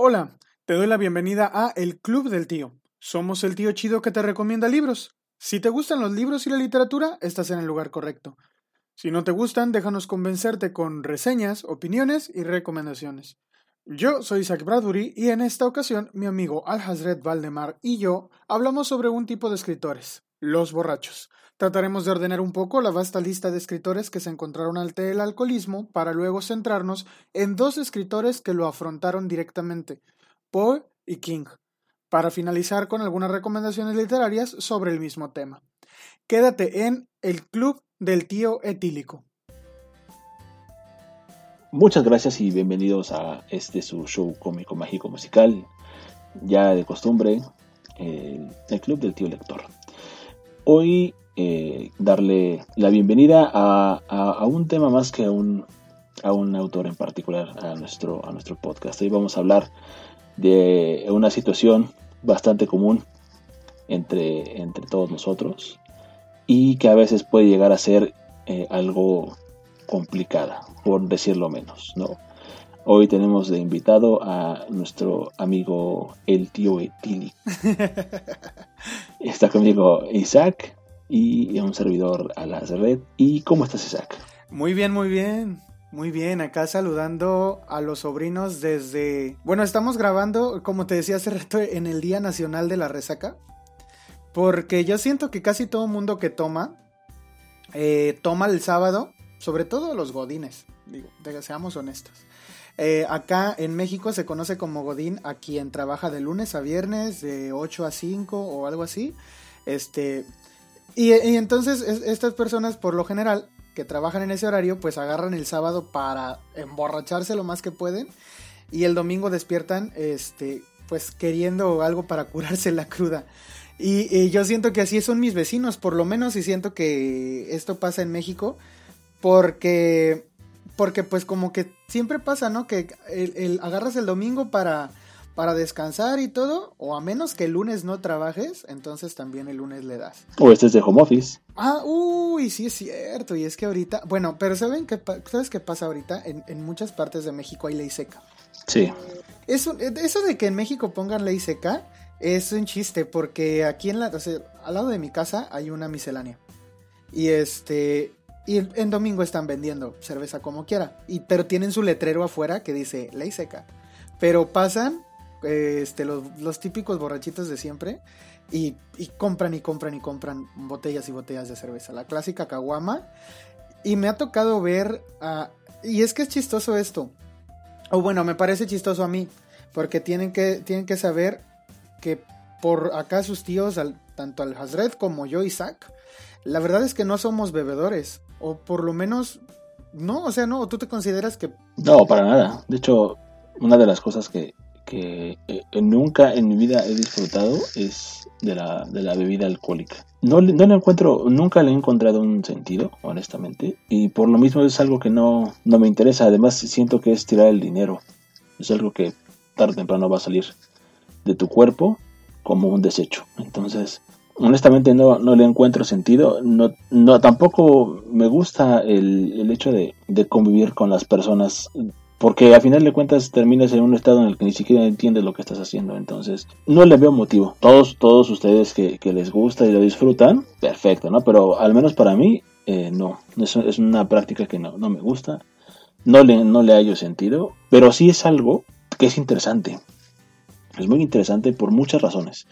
Hola, te doy la bienvenida a El Club del Tío. Somos el tío chido que te recomienda libros. Si te gustan los libros y la literatura, estás en el lugar correcto. Si no te gustan, déjanos convencerte con reseñas, opiniones y recomendaciones. Yo soy Isaac Bradbury y en esta ocasión mi amigo Al Hazred Valdemar y yo hablamos sobre un tipo de escritores, los borrachos. Trataremos de ordenar un poco la vasta lista de escritores que se encontraron ante el alcoholismo para luego centrarnos en dos escritores que lo afrontaron directamente, Poe y King, para finalizar con algunas recomendaciones literarias sobre el mismo tema. Quédate en El Club del Tío Etílico. Muchas gracias y bienvenidos a este su show cómico mágico musical, ya de costumbre, el, el Club del Tío Lector. Hoy eh, darle la bienvenida a, un tema más que a un, a un autor en particular a nuestro, a nuestro podcast. Hoy vamos a hablar de una situación bastante común entre, entre todos nosotros y que a veces puede llegar a ser eh, algo complicada, por decirlo menos, ¿no? Hoy tenemos de invitado a nuestro amigo el tío Etili. Está conmigo Isaac y un servidor a la red. ¿Y cómo estás, Isaac? Muy bien, muy bien. Muy bien, acá saludando a los sobrinos desde... Bueno, estamos grabando, como te decía hace rato, en el Día Nacional de la Resaca. Porque yo siento que casi todo mundo que toma, eh, toma el sábado, sobre todo los godines, digo, seamos honestos. Eh, acá en México se conoce como godín a quien trabaja de lunes a viernes, de 8 a 5 o algo así. Este, y, entonces estas personas, por lo general, que trabajan en ese horario, pues agarran el sábado para emborracharse lo más que pueden. Y el domingo despiertan, este, pues queriendo algo para curarse la cruda. Y, yo siento que así son mis vecinos, por lo menos, y siento que esto pasa en México, porque, porque pues como que siempre pasa, ¿no? Que el agarras el domingo para para descansar y todo, o a menos que el lunes no trabajes, entonces también el lunes le das. O este es de home office. Ah, uy, sí es cierto, y es que ahorita, bueno, pero ¿saben qué, ¿sabes qué pasa ahorita? En, muchas partes de México hay ley seca. Sí. Eso, eso de que en México pongan ley seca es un chiste, porque aquí en la, o sea, al lado de mi casa hay una miscelánea. Y este, y en domingo están vendiendo cerveza como quiera. Y, pero tienen su letrero afuera que dice ley seca. Pero pasan este, los, típicos borrachitos de siempre y, compran y compran y compran botellas y botellas de cerveza. La clásica caguama. Y me ha tocado ver, y es que es chistoso esto. O bueno, me parece chistoso a mí, porque tienen que, tienen que saber que por acá sus tíos, tanto al Hazred como yo, Isaac, la verdad es que no somos bebedores, o por lo menos, no, o sea, no, tú te consideras que... No, para nada. De hecho, una de las cosas que, que eh, nunca en mi vida he disfrutado es de la, de la bebida alcohólica. No, no le encuentro, nunca le he encontrado un sentido, honestamente, y por lo mismo es algo que no, no me interesa. Además, siento que es tirar el dinero. Es algo que tarde o temprano va a salir de tu cuerpo como un desecho. Entonces, honestamente no, no le encuentro sentido. No, no, tampoco me gusta el, el hecho de, de, convivir con las personas porque a final de cuentas terminas en un estado en el que ni siquiera entiendes lo que estás haciendo. Entonces, no le veo motivo. Todos, todos ustedes que, les gusta y lo disfrutan, perfecto, ¿no? Pero al menos para mí, eh, no. Es, una práctica que no, no me gusta. No le, no le hallo sentido. Pero sí es algo que es interesante. Es muy interesante por muchas razones.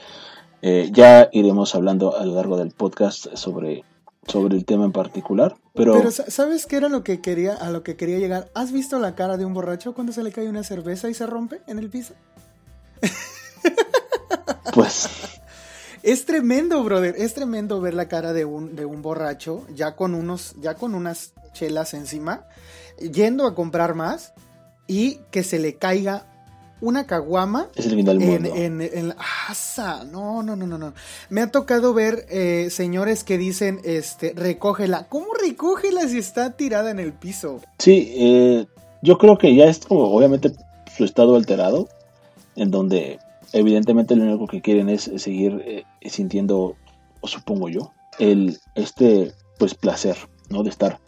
Eh, ya iremos hablando a lo largo del podcast sobre sobre el tema en particular, pero... Pero ¿sabes qué era lo que quería, a lo que quería llegar? ¿Has visto la cara de un borracho cuando se le cae una cerveza y se rompe en el piso? Pues... Es tremendo, brother, es tremendo ver la cara de un, de un borracho ya con unos, ya con unas chelas encima, yendo a comprar más y que se le caiga una caguama. Es el fin del mundo. En, en, No, no, no, no, no. Me ha tocado ver eh, señores que dicen, este, recógela. ¿Cómo recógela si está tirada en el piso? Sí, eh, yo creo que ya es como, obviamente, su estado alterado, en donde evidentemente lo único que quieren es seguir eh, sintiendo, o supongo yo, el, este, pues, placer, ¿no? De estar,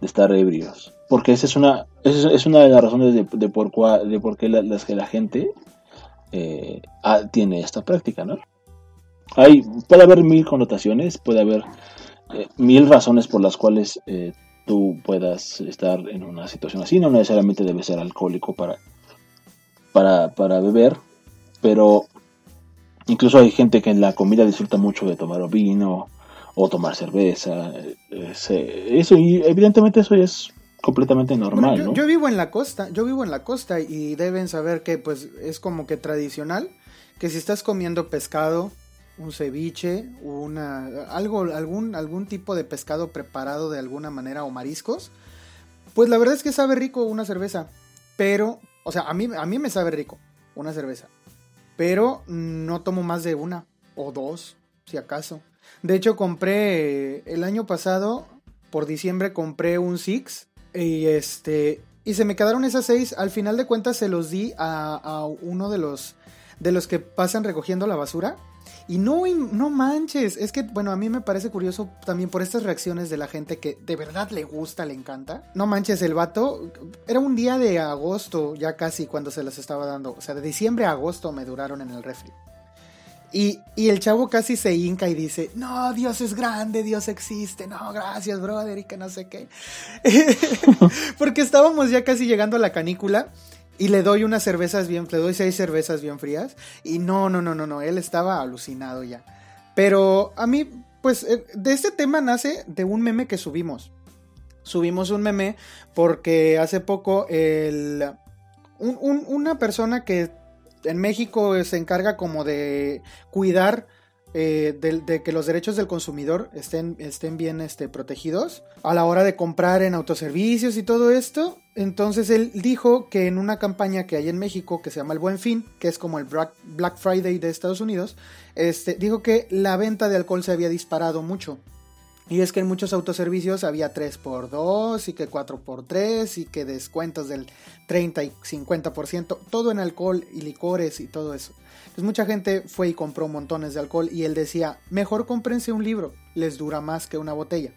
de estar ebrios. Porque esa es una, es una de las razones de, por, de por qué la, las que la gente eh, tiene esta práctica, ¿no? Hay, puede haber mil connotaciones, puede haber eh, mil razones por las cuales eh, tú puedas estar en una situación así, no necesariamente debe ser alcohólico para, para, para beber, pero incluso hay gente que en la comida disfruta mucho de tomar vino o tomar cerveza, eso y evidentemente eso es completamente normal, yo, yo, vivo en la costa, yo vivo en la costa y deben saber que pues es como que tradicional que si estás comiendo pescado, un ceviche, una algo algún algún tipo de pescado preparado de alguna manera o mariscos, pues la verdad es que sabe rico una cerveza, pero o sea, a mí a mí me sabe rico una cerveza, pero no tomo más de una o dos, si acaso. De hecho, compré el año pasado por diciembre compré un Six y este. Y se me quedaron esas seis. Al final de cuentas se los di a, uno de los. de los que pasan recogiendo la basura. Y no, no manches. Es que, bueno, a mí me parece curioso también por estas reacciones de la gente que de verdad le gusta, le encanta. No manches, el vato. Era un día de agosto, ya casi cuando se las estaba dando. O sea, de diciembre a agosto me duraron en el refri. Y, el chavo casi se hinca y dice, no, Dios es grande, Dios existe, no, gracias, brother, y que no sé qué. Porque estábamos ya casi llegando a la canícula y le doy unas cervezas bien, le doy seis cervezas bien frías y no, no, no, no, no, él estaba alucinado ya. Pero a mí, pues, eh, de este tema nace de un meme que subimos. Subimos un meme porque hace poco el, una persona que en México se encarga como de cuidar eh, de, que los derechos del consumidor estén, estén bien este, protegidos a la hora de comprar en autoservicios y todo esto. Entonces él dijo que en una campaña que hay en México que se llama el Buen Fin, que es como el Black Friday de Estados Unidos, este, dijo que la venta de alcohol se había disparado mucho. Y es que en muchos autoservicios había 3x2 y que 4x3 y que descuentos del 30 y 50%, todo en alcohol y licores y todo eso. Pues mucha gente fue y compró montones de alcohol y él decía, mejor cómprense un libro, les dura más que una botella.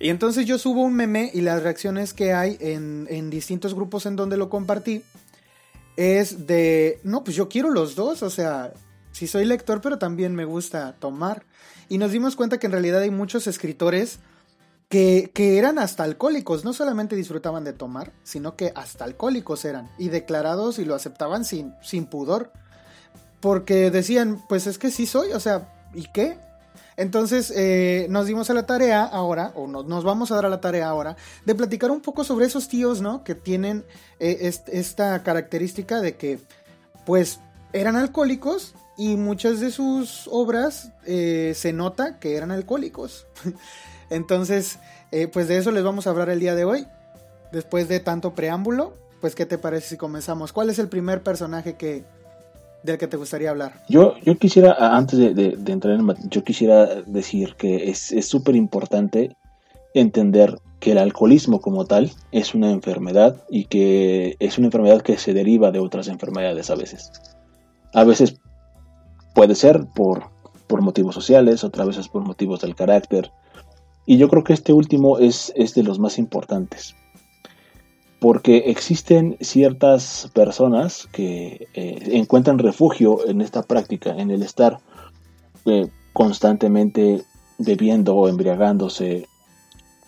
Y entonces yo subo un meme y las reacciones que hay en, en distintos grupos en donde lo compartí es de, no, pues yo quiero los dos, o sea, si soy lector pero también me gusta tomar. Y nos dimos cuenta que en realidad hay muchos escritores que, eran hasta alcohólicos, no solamente disfrutaban de tomar, sino que hasta alcohólicos eran, y declarados y lo aceptaban sin, sin pudor. Porque decían, pues es que sí soy, o sea, ¿y qué? Entonces eh, nos dimos a la tarea ahora, o nos vamos a dar a la tarea ahora, de platicar un poco sobre esos tíos, ¿no? Que tienen eh, esta característica de que, pues, eran alcohólicos, y muchas de sus obras eh, se nota que eran alcohólicos. Entonces, eh, pues de eso les vamos a hablar el día de hoy. Después de tanto preámbulo, pues ¿qué te parece si comenzamos? ¿Cuál es el primer personaje que, del que te gustaría hablar? Yo, yo quisiera, antes de, entrar en yo quisiera decir que es súper importante entender que el alcoholismo como tal es una enfermedad y que es una enfermedad que se deriva de otras enfermedades a veces. A veces Puede ser por, por motivos sociales, otras veces por motivos del carácter. Y yo creo que este último es, es de los más importantes. Porque existen ciertas personas que eh, encuentran refugio en esta práctica, en el estar eh, constantemente bebiendo o embriagándose.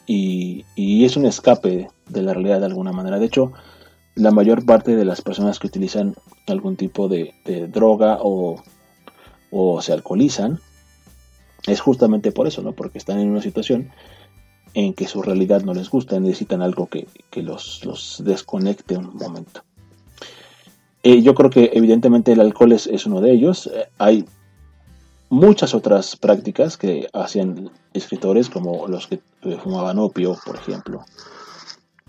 Y, es un escape de la realidad de alguna manera. De hecho, la mayor parte de las personas que utilizan algún tipo de droga o o se alcoholizan, es justamente por eso, ¿no? Porque están en una situación en que su realidad no les gusta, necesitan algo que, los, desconecte un momento. Eh, yo creo que evidentemente el alcohol es, uno de ellos. Eh, hay muchas otras prácticas que hacían escritores, como los que fumaban opio, por ejemplo,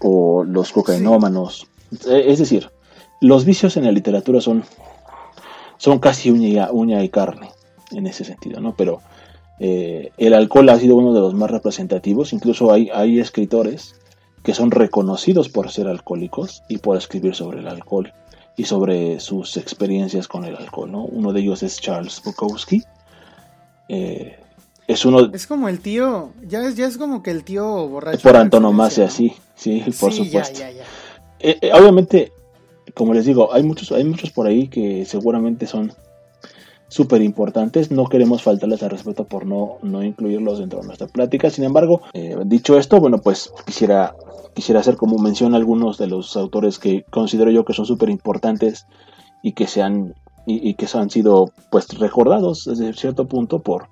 o los cocainómanos. Eh, es decir, los vicios en la literatura son son casi uña, uña y carne en ese sentido, ¿no? Pero eh, el alcohol ha sido uno de los más representativos, incluso hay, hay escritores que son reconocidos por ser alcohólicos y por escribir sobre el alcohol y sobre sus experiencias con el alcohol, ¿no? Uno de ellos es Charles Bukowski. Eh, es uno... Es como el tío, ya es, ya es como que el tío borracho. Por antonomasia, sí, sí, por supuesto. Eh, eh, obviamente, como les digo, hay muchos, hay muchos por ahí que seguramente son súper importantes. No queremos faltarles al respeto por no, no incluirlos dentro de nuestra plática. Sin embargo, eh, dicho esto, bueno, pues quisiera, quisiera hacer como mención algunos de los autores que considero yo que son súper importantes y que se han y, que han sido pues recordados desde cierto punto por,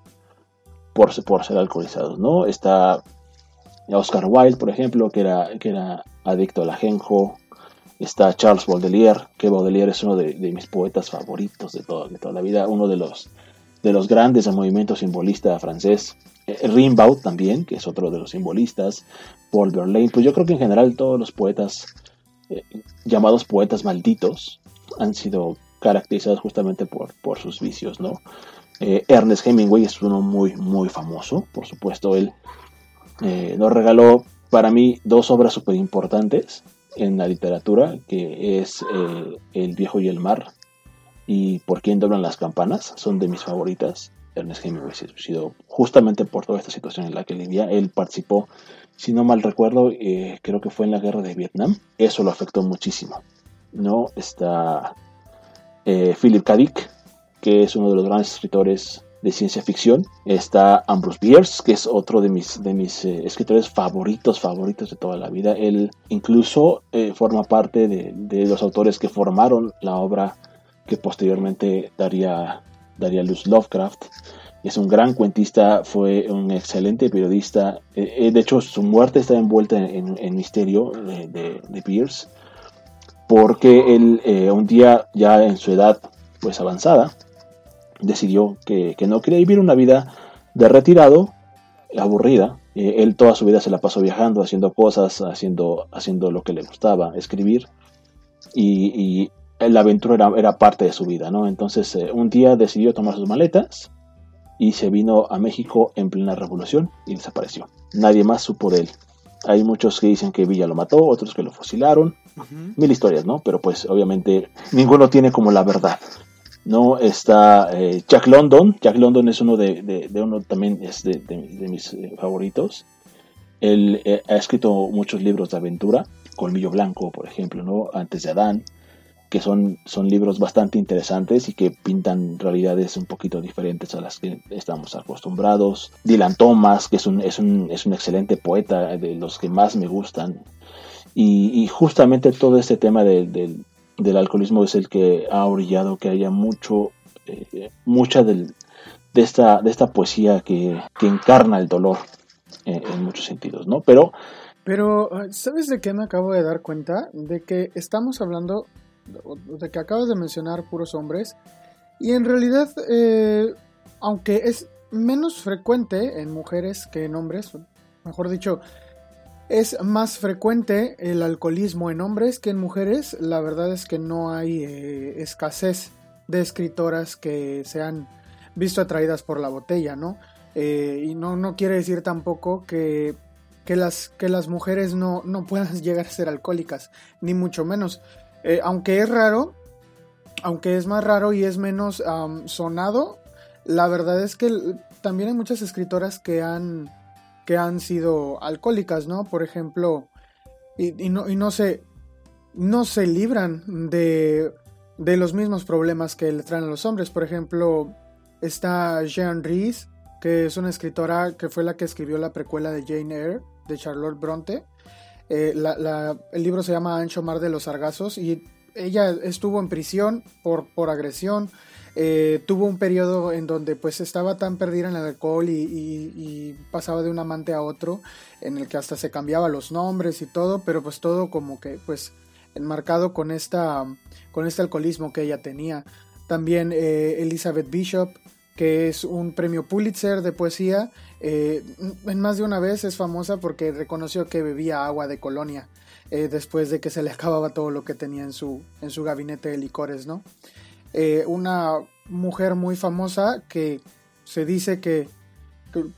por, por ser alcoholizados, ¿no? Está Oscar Wilde, por ejemplo, que era, que era adicto al ajenjo, Está Charles Baudelaire, que Baudelaire es uno de, mis poetas favoritos de, de toda la vida, uno de los, de los grandes del movimiento simbolista francés. Eh, Rimbaud también, que es otro de los simbolistas. Paul Verlaine, pues yo creo que en general todos los poetas eh, llamados poetas malditos han sido caracterizados justamente por, por sus vicios, ¿no? Eh, Ernest Hemingway es uno muy, muy famoso, por supuesto, él nos regaló para mí dos obras súper importantes en la literatura, que es eh, El viejo y el mar y Por quién doblan las campanas, son de mis favoritas. Ernest Hemingway suicidó justamente por toda esta situación en la que vivía. Él participó, si no mal recuerdo, eh, creo que fue en la guerra de Vietnam. Eso lo afectó muchísimo. ¿no? Está eh, Philip K. Dick, que es uno de los grandes escritores de ciencia ficción. Está Ambrose Bierce, que es otro de mis, de mis eh, escritores favoritos, favoritos de toda la vida. Él incluso eh, forma parte de, los autores que formaron la obra que posteriormente daría, daría luz Lovecraft. Es un gran cuentista, fue un excelente periodista. Eh, de hecho, su muerte está envuelta en, misterio de, de, de, Pierce, porque él un día ya en su edad pues avanzada, decidió que, no quería vivir una vida de retirado, aburrida. Eh, él toda su vida se la pasó viajando, haciendo cosas, haciendo, haciendo lo que le gustaba, escribir. Y, la aventura era, parte de su vida, ¿no? Entonces eh, un día decidió tomar sus maletas y se vino a México en plena revolución y desapareció. Nadie más supo de él. Hay muchos que dicen que Villa lo mató, otros que lo fusilaron. Mil historias, ¿no? Pero pues obviamente ninguno tiene como la verdad. ¿No? Está eh, Jack London. Jack London es uno de, uno también es de, mis eh, favoritos. Él eh, ha escrito muchos libros de aventura, Colmillo Blanco, por ejemplo, ¿no? Antes de Adán, que son, son libros bastante interesantes y que pintan realidades un poquito diferentes a las que estamos acostumbrados. Dylan Thomas, que es un, es un, es un excelente poeta, de los que más me gustan. Y, justamente todo este tema del del alcoholismo es el que ha orillado que haya mucho, eh, mucha de, esta, de esta poesía que, encarna el dolor en, muchos sentidos, ¿no? Pero... Pero, ¿sabes de qué me acabo de dar cuenta? De que estamos hablando, de que acabas de mencionar puros hombres, y en realidad, eh, aunque es menos frecuente en mujeres que en hombres, mejor dicho, es más frecuente el alcoholismo en hombres que en mujeres. La verdad es que no hay eh, escasez de escritoras que se han visto atraídas por la botella, ¿no? Eh, y no, no quiere decir tampoco que, que, las, que las mujeres no, no, puedan llegar a ser alcohólicas, ni mucho menos. Eh, aunque es raro, aunque es más raro y es menos sonado, la verdad es que también hay muchas escritoras que han que han sido alcohólicas, ¿no? Por ejemplo, y, no, y no, se, no se libran de, de los mismos problemas que le traen a los hombres. Por ejemplo, está Jean Rees, que es una escritora que fue la que escribió la precuela de Jane Eyre, de Charlotte Bronte. Eh, el libro se llama Ancho Mar de los Sargazos y ella estuvo en prisión por, por agresión, eh, tuvo un periodo en donde pues estaba tan perdida en el alcohol y, pasaba de un amante a otro, en el que hasta se cambiaba los nombres y todo, pero pues todo como que pues enmarcado con esta con este alcoholismo que ella tenía. También eh, Elizabeth Bishop, que es un premio Pulitzer de poesía, eh, en más de una vez es famosa porque reconoció que bebía agua de colonia después de que se le acababa todo lo que tenía en su, en su gabinete de licores, ¿no? Eh, una mujer muy famosa que se dice que,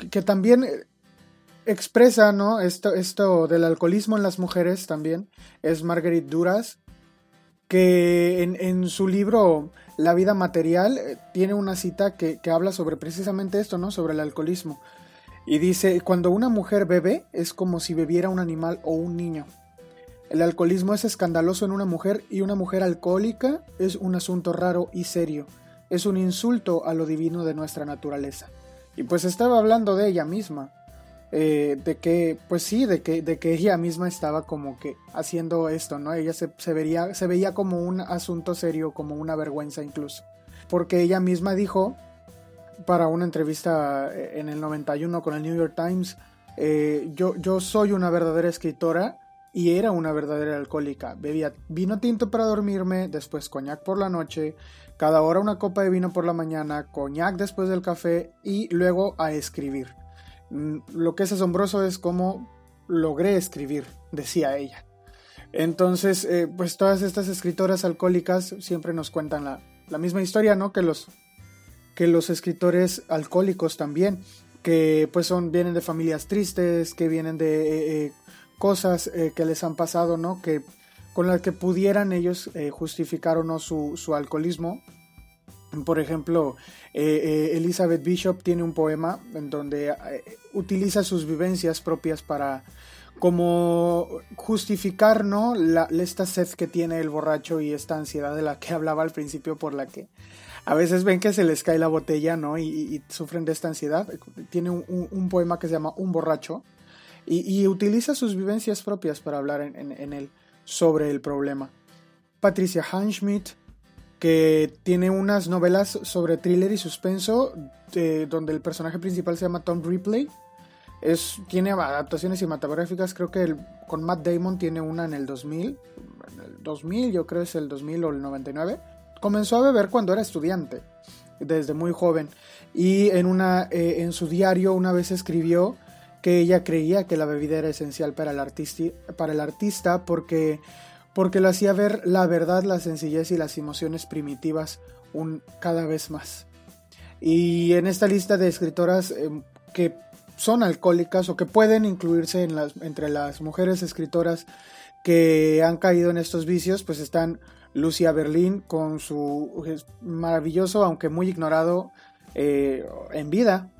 que, también expresa ¿no? esto, esto del alcoholismo en las mujeres también, es Marguerite Duras, que en, su libro La vida material eh, tiene una cita que, que habla sobre precisamente esto, ¿no? Sobre el alcoholismo. Y dice, cuando una mujer bebe es como si bebiera un animal o un niño. El alcoholismo es escandaloso en una mujer y una mujer alcohólica es un asunto raro y serio. Es un insulto a lo divino de nuestra naturaleza. Y pues estaba hablando de ella misma. Eh, de que, pues sí, de que, de que ella misma estaba como que haciendo esto, ¿no? Ella se, vería, se veía como un asunto serio, como una vergüenza incluso. Porque ella misma dijo, para una entrevista eh, en el 91 con el New York Times, eh, yo, yo soy una verdadera escritora y era una verdadera alcohólica. Bebía vino tinto para dormirme, después coñac por la noche, cada hora una copa de vino por la mañana, coñac después del café y luego a escribir. Mm, lo que es asombroso es cómo logré escribir, decía ella. Entonces, eh, pues todas estas escritoras alcohólicas siempre nos cuentan la, misma historia, ¿no? Que los, que los escritores alcohólicos también, que pues son, vienen de familias tristes, que vienen de eh, eh, cosas que les han pasado, ¿no? Que con las que pudieran ellos justificar o no su, su alcoholismo, por ejemplo, eh, eh, Elizabeth Bishop tiene un poema en donde eh, utiliza sus vivencias propias para como justificar ¿no? La, esta sed que tiene el borracho y esta ansiedad de la que hablaba al principio por la que a veces ven que se les cae la botella ¿no? y, sufren de esta ansiedad. Tiene un, poema que se llama Un borracho y, utiliza sus vivencias propias para hablar en, él sobre el problema. Patricia Hanschmidt que tiene unas novelas sobre thriller y suspenso, donde el personaje principal se llama Tom Ripley. Es, tiene adaptaciones cinematográficas, creo que con Matt Damon tiene una en el 2000, en el 2000 yo creo es el 2000 o el 99. Comenzó a beber cuando era estudiante, desde muy joven, y en, una, eh, en su diario una vez escribió que ella creía que la bebida era esencial para el, artisti para el artista porque porque lo hacía ver la verdad, la sencillez y las emociones primitivas un, cada vez más. Y en esta lista de escritoras em, que son alcohólicas o que pueden incluirse en las, entre las mujeres escritoras que han caído en estos vicios, pues están Lucia Berlín con su maravilloso, aunque muy ignorado eh, en vida,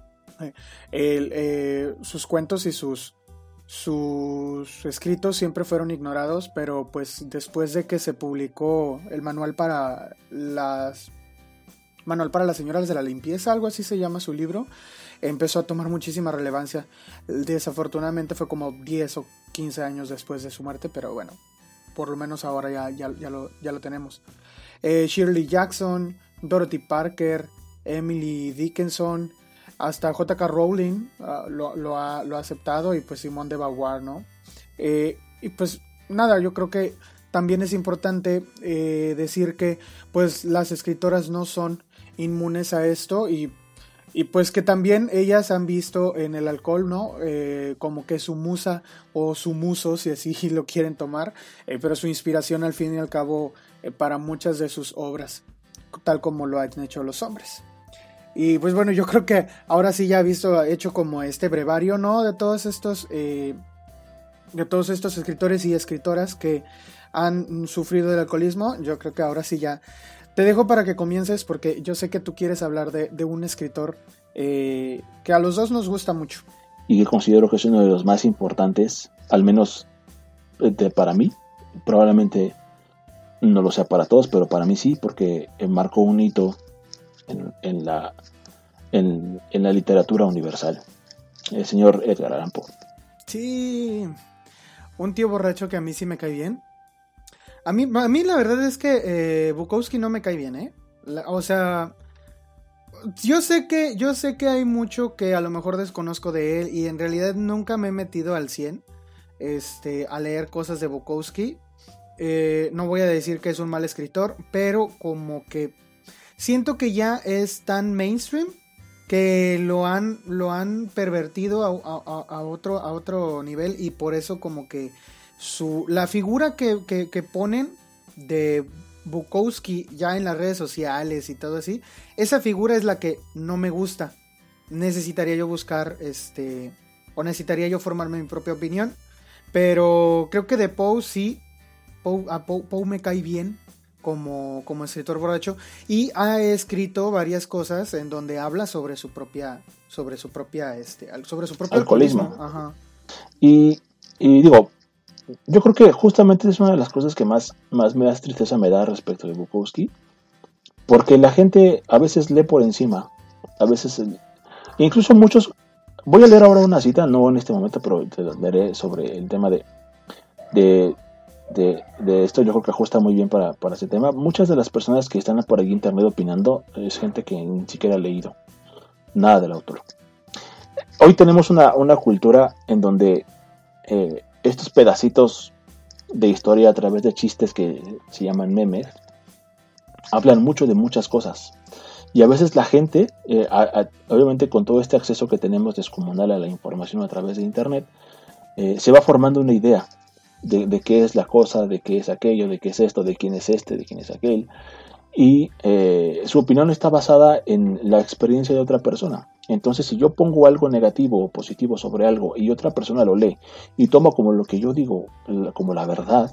eh, sus cuentos y sus sus escritos siempre fueron ignorados, pero pues después de que se publicó el manual para las manual para las señoras de la limpieza, algo así se llama su libro, empezó a tomar muchísima relevancia. Desafortunadamente fue como 10 o 15 años después de su muerte, pero bueno, por lo menos ahora ya, ya, ya, lo, ya lo, tenemos. Eh, Shirley Jackson, Dorothy Parker, Emily Dickinson, hasta J.K. Rowling ah, lo, ha, aceptado y pues Simón de Beauvoir, ¿no? Eh, y pues nada, yo creo que también es importante eh, decir que pues las escritoras no son inmunes a esto y, pues que también ellas han visto en el alcohol, ¿no? Eh, como que su musa o su muso, si así lo quieren tomar, pero su inspiración al fin y al cabo para muchas de sus obras, tal como lo han hecho los hombres. Y pues bueno, yo creo que ahora sí ya he visto, hecho como este brevario, ¿no? De todos estos, eh, de todos estos escritores y escritoras que han sufrido del alcoholismo. Yo creo que ahora sí ya te dejo para que comiences porque yo sé que tú quieres hablar de, un escritor eh, que a los dos nos gusta mucho. Y que considero que es uno de los más importantes, al menos eh, para mí. Probablemente no lo sea para todos, pero para mí sí, porque marcó un hito en, la, en, la literatura universal. El señor Edgar Allan Poe. Sí, un tío borracho que a mí sí me cae bien. A mí, a mí la verdad es que eh, Bukowski no me cae bien, ¿eh? o sea, yo sé que yo sé que hay mucho que a lo mejor desconozco de él y en realidad nunca me he metido al 100 este, a leer cosas de Bukowski. Eh, no voy a decir que es un mal escritor, pero como que siento que ya es tan mainstream que lo han, lo han pervertido a, otro, a otro nivel y por eso como que su, la figura que, ponen de Bukowski ya en las redes sociales y todo así, esa figura es la que no me gusta. Necesitaría yo buscar, este, o necesitaría yo formarme mi propia opinión, pero creo que de Poe sí, a Poe me cae bien, como, como escritor borracho y ha escrito varias cosas en donde habla sobre su propia sobre su propia este sobre su propio alcoholismo, Y, y, digo yo creo que justamente es una de las cosas que más más me da tristeza me da respecto de Bukowski porque la gente a veces lee por encima a veces incluso muchos voy a leer ahora una cita no en este momento pero te leeré sobre el tema de de de, esto yo creo que ajusta muy bien para, para ese tema. Muchas de las personas que están por ahí internet opinando es gente que ni siquiera ha leído nada del autor. Hoy tenemos una, cultura en donde eh, estos pedacitos de historia a través de chistes que se llaman memes hablan mucho de muchas cosas. Y a veces la gente, eh, obviamente con todo este acceso que tenemos descomunal a la información a través de Internet, eh, se va formando una idea de, qué es la cosa, de qué es aquello, de qué es esto, de quién es este, de quién es aquel. Y eh, su opinión está basada en la experiencia de otra persona. Entonces, si yo pongo algo negativo o positivo sobre algo y otra persona lo lee y toma como lo que yo digo como la verdad,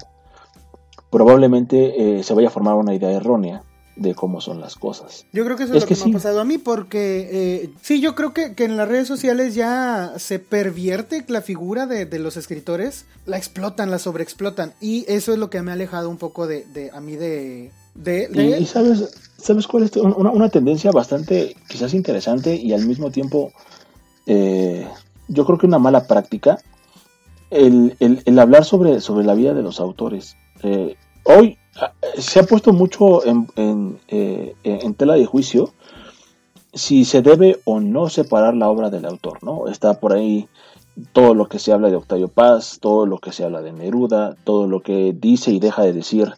probablemente eh, se vaya a formar una idea errónea de cómo son las cosas. Yo creo que eso es, lo que, me ha pasado a mí, porque eh, sí, yo creo que, en las redes sociales ya se pervierte la figura de, los escritores, la explotan, la sobreexplotan, y eso es lo que me ha alejado un poco de, de a mí de... de, y, sabes, sabes cuál es una, tendencia bastante quizás interesante y al mismo tiempo eh, yo creo que una mala práctica, el, el, hablar sobre, sobre la vida de los autores. Eh, hoy se ha puesto mucho en, eh, en, tela de juicio si se debe o no separar la obra del autor, ¿no? Está por ahí todo lo que se habla de Octavio Paz, todo lo que se habla de Neruda, todo lo que dice y deja de decir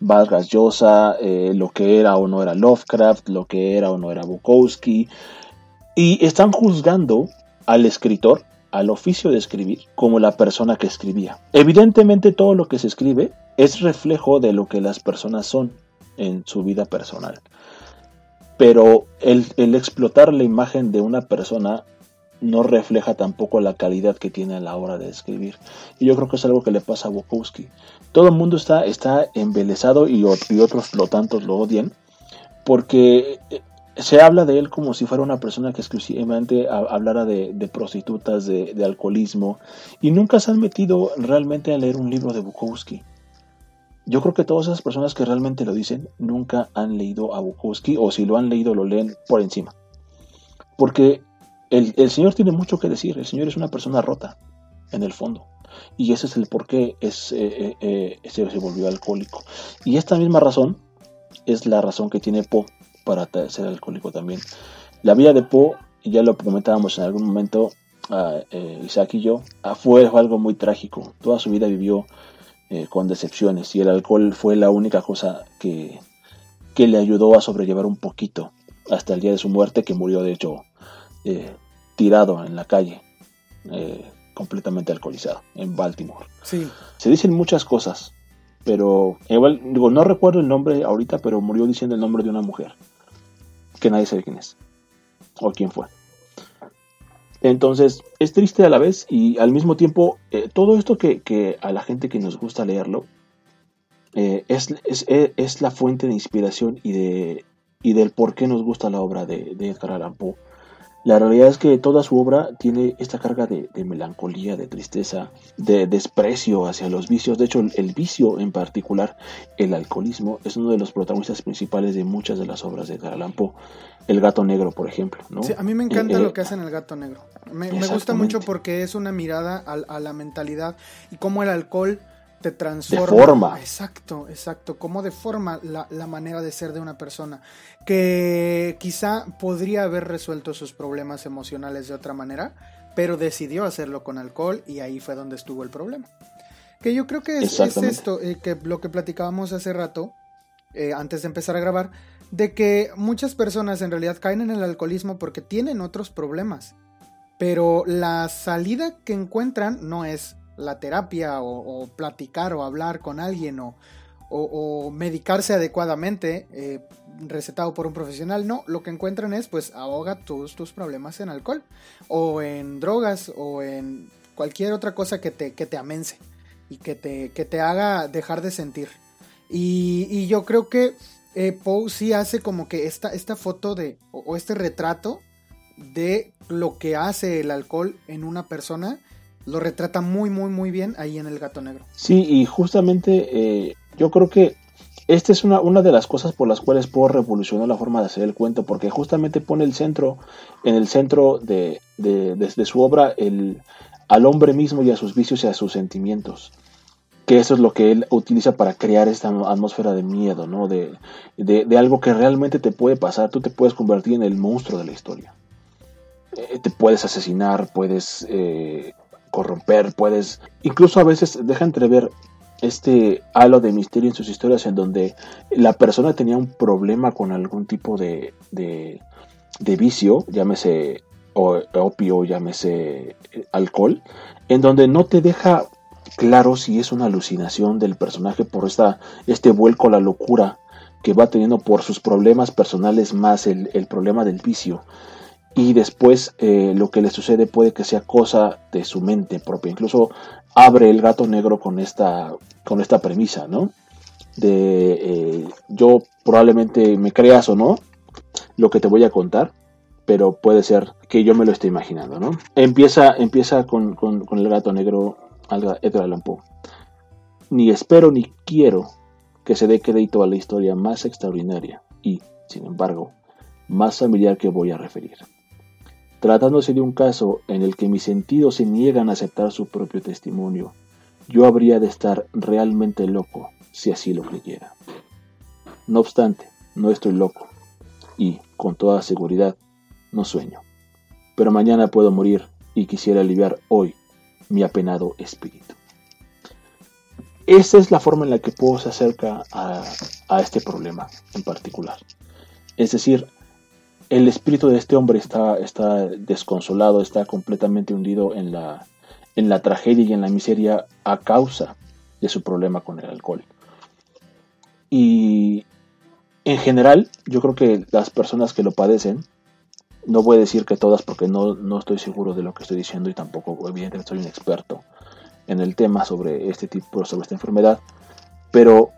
Vargas Llosa, eh, lo que era o no era Lovecraft, lo que era o no era Bukowski, y están juzgando al escritor, al oficio de escribir, como la persona que escribía. Evidentemente todo lo que se escribe es reflejo de lo que las personas son en su vida personal. Pero el, explotar la imagen de una persona no refleja tampoco la calidad que tiene a la hora de escribir. Y yo creo que es algo que le pasa a Bukowski. Todo el mundo está, está embelesado y, otros lo tantos lo odian porque se habla de él como si fuera una persona que exclusivamente hablara de, prostitutas, de, alcoholismo, y nunca se han metido realmente a leer un libro de Bukowski. Yo creo que todas esas personas que realmente lo dicen nunca han leído a Bukowski o si lo han leído lo leen por encima. Porque el, Señor tiene mucho que decir, el Señor es una persona rota en el fondo. Y ese es el por qué es, eh, eh, eh, se, volvió alcohólico. Y esta misma razón es la razón que tiene Poe para ser alcohólico también. La vida de Poe, ya lo comentábamos en algún momento, Isaac y yo, ah, fue algo muy trágico. Toda su vida vivió eh, con decepciones y el alcohol fue la única cosa que, que, le ayudó a sobrellevar un poquito hasta el día de su muerte que murió de hecho eh, tirado en la calle eh, completamente alcoholizado en Baltimore. Sí. Se dicen muchas cosas, pero igual digo no recuerdo el nombre ahorita, pero murió diciendo el nombre de una mujer que nadie sabe quién es o quién fue. Entonces, es triste a la vez y al mismo tiempo, eh, todo esto que, a la gente que nos gusta leerlo eh, es, es, la fuente de inspiración y, de, y del por qué nos gusta la obra de, de Edgar Allan Poe. La realidad es que toda su obra tiene esta carga de, melancolía, de tristeza, de desprecio hacia los vicios. De hecho, el, vicio en particular, el alcoholismo, es uno de los protagonistas principales de muchas de las obras de Poe. El gato negro, por ejemplo. ¿no? Sí, a mí me encanta eh, lo que hacen el gato negro. Me, gusta mucho porque es una mirada a, la mentalidad y cómo el alcohol te transforma. Deforma. Exacto, exacto. Cómo deforma la, la, manera de ser de una persona. Que quizá podría haber resuelto sus problemas emocionales de otra manera, pero decidió hacerlo con alcohol y ahí fue donde estuvo el problema. Que yo creo que es, esto, eh, que lo que platicábamos hace rato, eh, antes de empezar a grabar, de que muchas personas en realidad caen en el alcoholismo porque tienen otros problemas. Pero la salida que encuentran no es la terapia o, platicar o hablar con alguien o, medicarse adecuadamente eh, recetado por un profesional. No, lo que encuentran es pues ahoga todos tus problemas en alcohol o en drogas o en cualquier otra cosa que te, que te amense y que te, que te haga dejar de sentir. Y, yo creo que eh, Poe sí hace como que esta, esta foto de, o, este retrato de lo que hace el alcohol en una persona, lo retrata muy, muy, muy bien ahí en El Gato Negro. Sí, y justamente eh, yo creo que esta es una, una de las cosas por las cuales Poe revolucionó la forma de hacer el cuento, porque justamente pone el centro, en el centro de, de, su obra, el, al hombre mismo y a sus vicios y a sus sentimientos que eso es lo que él utiliza para crear esta atmósfera de miedo, ¿no? De, de, algo que realmente te puede pasar, tú te puedes convertir en el monstruo de la historia. Eh, te puedes asesinar, puedes eh, corromper, puedes... Incluso a veces deja entrever este halo de misterio en sus historias en donde la persona tenía un problema con algún tipo de, de, vicio, llámese opio, llámese eh, alcohol, en donde no te deja claro si es una alucinación del personaje por esta, este vuelco a la locura que va teniendo por sus problemas personales más el, problema del vicio. Y después eh, lo que le sucede puede que sea cosa de su mente propia. Incluso abre el gato negro con esta, con esta premisa, ¿no? De eh, yo probablemente me creas o no lo que te voy a contar, pero puede ser que yo me lo esté imaginando, ¿no? Empieza, empieza con, con el gato negro Edgar Allan Poe. Ni espero ni quiero que se dé crédito a la historia más extraordinaria y, sin embargo, más familiar que voy a referir. Tratándose de un caso en el que mis sentidos se niegan a aceptar su propio testimonio, yo habría de estar realmente loco si así lo creyera. No obstante, no estoy loco y, con toda seguridad, no sueño. Pero mañana puedo morir y quisiera aliviar hoy mi apenado espíritu. Esa es la forma en la que Poe se acerca a, este problema en particular. Es decir, el espíritu de este hombre está, está desconsolado, está completamente hundido en la, en la tragedia y en la miseria a causa de su problema con el alcohol. Y en general, yo creo que las personas que lo padecen no voy a decir que todas porque no, no estoy seguro de lo que estoy diciendo y tampoco evidentemente soy un experto en el tema sobre este tipo, sobre esta enfermedad, pero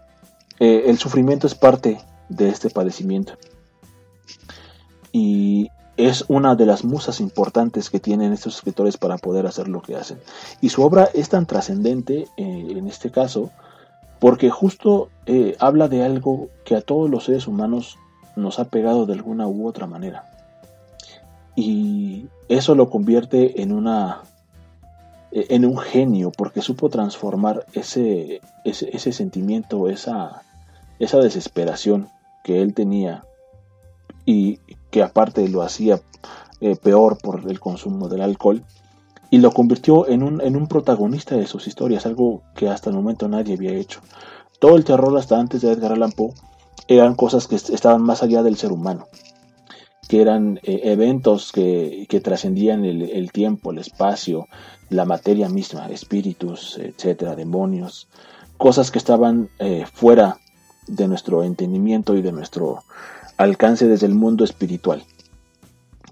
eh, el sufrimiento es parte de este padecimiento y es una de las musas importantes que tienen estos escritores para poder hacer lo que hacen. Y su obra es tan trascendente eh, en este caso porque justo eh, habla de algo que a todos los seres humanos nos ha pegado de alguna u otra manera y eso lo convierte en una en un genio porque supo transformar ese, ese, sentimiento, esa, esa desesperación que él tenía y que aparte lo hacía eh, peor por el consumo del alcohol y lo convirtió en un, en un protagonista de sus historias, algo que hasta el momento nadie había hecho. Todo el terror hasta antes de Edgar Allan Poe eran cosas que estaban más allá del ser humano que eran eh, eventos que, trascendían el, tiempo, el espacio, la materia misma, espíritus, etcétera, demonios, cosas que estaban eh, fuera de nuestro entendimiento y de nuestro alcance desde el mundo espiritual,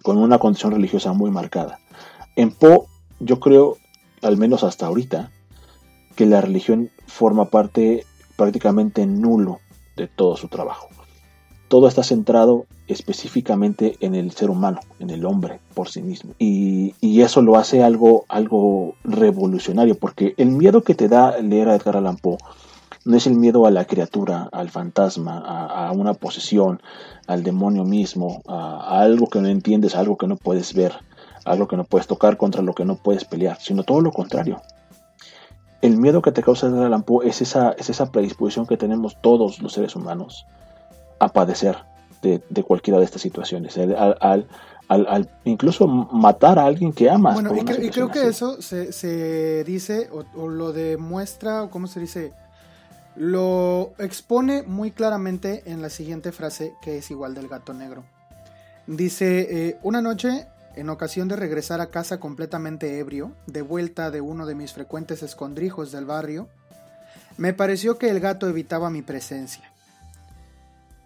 con una condición religiosa muy marcada. En Po, yo creo, al menos hasta ahorita, que la religión forma parte prácticamente nulo de todo su trabajo todo está centrado específicamente en el ser humano, en el hombre por sí mismo. Y, eso lo hace algo, algo revolucionario, porque el miedo que te da leer a Edgar Allan Poe no es el miedo a la criatura, al fantasma, a, una posesión, al demonio mismo, a, algo que no entiendes, a algo que no puedes ver, a algo que no puedes tocar, contra lo que no puedes pelear, sino todo lo contrario. El miedo que te causa Allan Poe es esa, es esa predisposición que tenemos todos los seres humanos a padecer de, cualquiera de estas situaciones. Al, al, incluso matar a alguien que amas. Bueno, y, creo que eso se, se dice o, lo demuestra, o cómo se dice, lo expone muy claramente en la siguiente frase que es igual del gato negro. Dice, eh, una noche, en ocasión de regresar a casa completamente ebrio, de vuelta de uno de mis frecuentes escondrijos del barrio, me pareció que el gato evitaba mi presencia.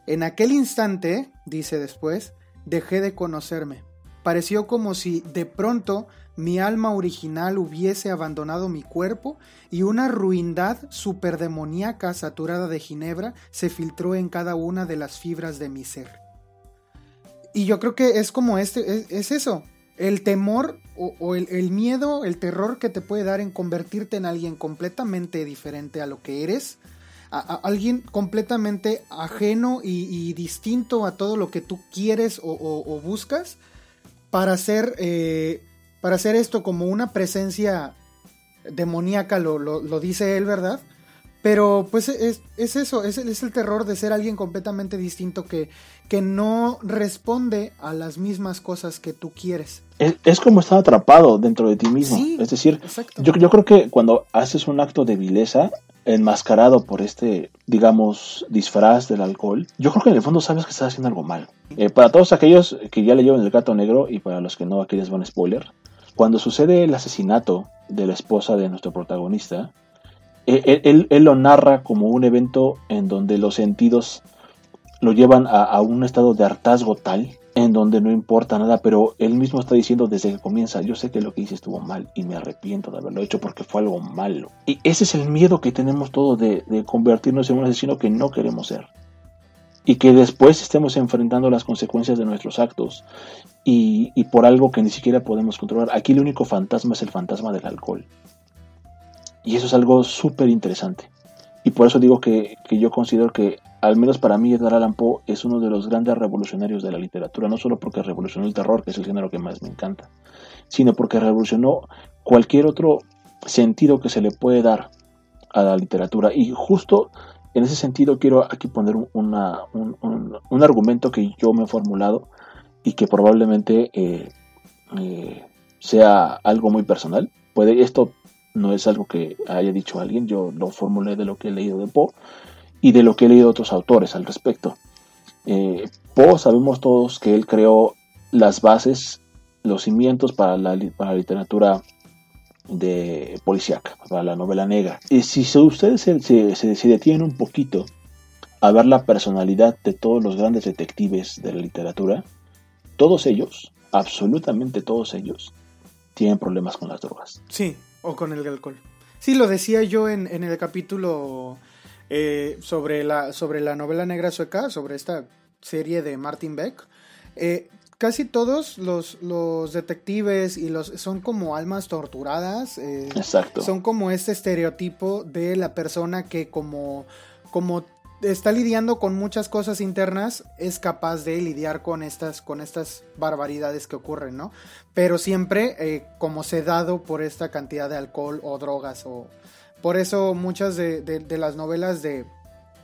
En aquel instante, dice después, dejé de conocerme. Pareció como si de pronto mi alma original hubiese abandonado mi cuerpo y una ruindad superdemoníaca saturada de ginebra se filtró en cada una de las fibras de mi ser. Y yo creo que es como este, es, eso, el temor o, el, miedo, el terror que te puede dar en convertirte en alguien completamente diferente a lo que eres, a, alguien completamente ajeno y, distinto a todo lo que tú quieres o, buscas, para hacer, eh, para hacer esto como una presencia demoníaca, lo, lo, dice él, ¿verdad? Pero pues es, eso, es, es, el terror de ser alguien completamente distinto que, que no responde a las mismas cosas que tú quieres. Es, como estar atrapado dentro de ti mismo. es decir, yo, yo, creo que cuando haces un acto de vileza, enmascarado por este, digamos, disfraz del alcohol, yo creo que en el fondo sabes que estás haciendo algo mal. Eh, para todos aquellos que ya leyeron El Gato Negro y para los que no, aquí les van a spoiler. Cuando sucede el asesinato de la esposa de nuestro protagonista, eh, él, él, lo narra como un evento en donde los sentidos lo llevan a, un estado de hartazgo tal en donde no importa nada, pero él mismo está diciendo desde que comienza, yo sé que lo que hice estuvo mal y me arrepiento de haberlo hecho porque fue algo malo. Y ese es el miedo que tenemos todos de, convertirnos en un asesino que no queremos ser. Y que después estemos enfrentando las consecuencias de nuestros actos y, por algo que ni siquiera podemos controlar. Aquí el único fantasma es el fantasma del alcohol. Y eso es algo súper interesante. Y por eso digo que, que yo considero que al menos para mí Edgar Allan Poe es uno de los grandes revolucionarios de la literatura, no solo porque revolucionó el terror, que es el género que más me encanta, sino porque revolucionó cualquier otro sentido que se le puede dar a la literatura. Y justo en ese sentido quiero aquí poner un, argumento que yo me he formulado y que probablemente eh, eh, sea algo muy personal. Puede, esto no es algo que haya dicho alguien, yo lo formulé de lo que he leído de Poe y de lo que he leído de otros autores al respecto. Eh, Poe sabemos todos que él creó las bases, los cimientos para la, literatura de policíaca, para la novela negra. Y si ustedes se, se, detienen un poquito a ver la personalidad de todos los grandes detectives de la literatura, todos ellos, absolutamente todos ellos, tienen problemas con las drogas. Sí, o con el alcohol. Sí, lo decía yo en, en el capítulo eh, sobre, la, sobre la novela negra sueca, sobre esta serie de Martin Beck. Eh, casi todos los, los, detectives y los son como almas torturadas. Eh, Exacto. Son como este estereotipo de la persona que como, como está lidiando con muchas cosas internas, es capaz de lidiar con estas, con estas barbaridades que ocurren, ¿no? Pero siempre como sedado por esta cantidad de alcohol o drogas o, por eso muchas de, las novelas de,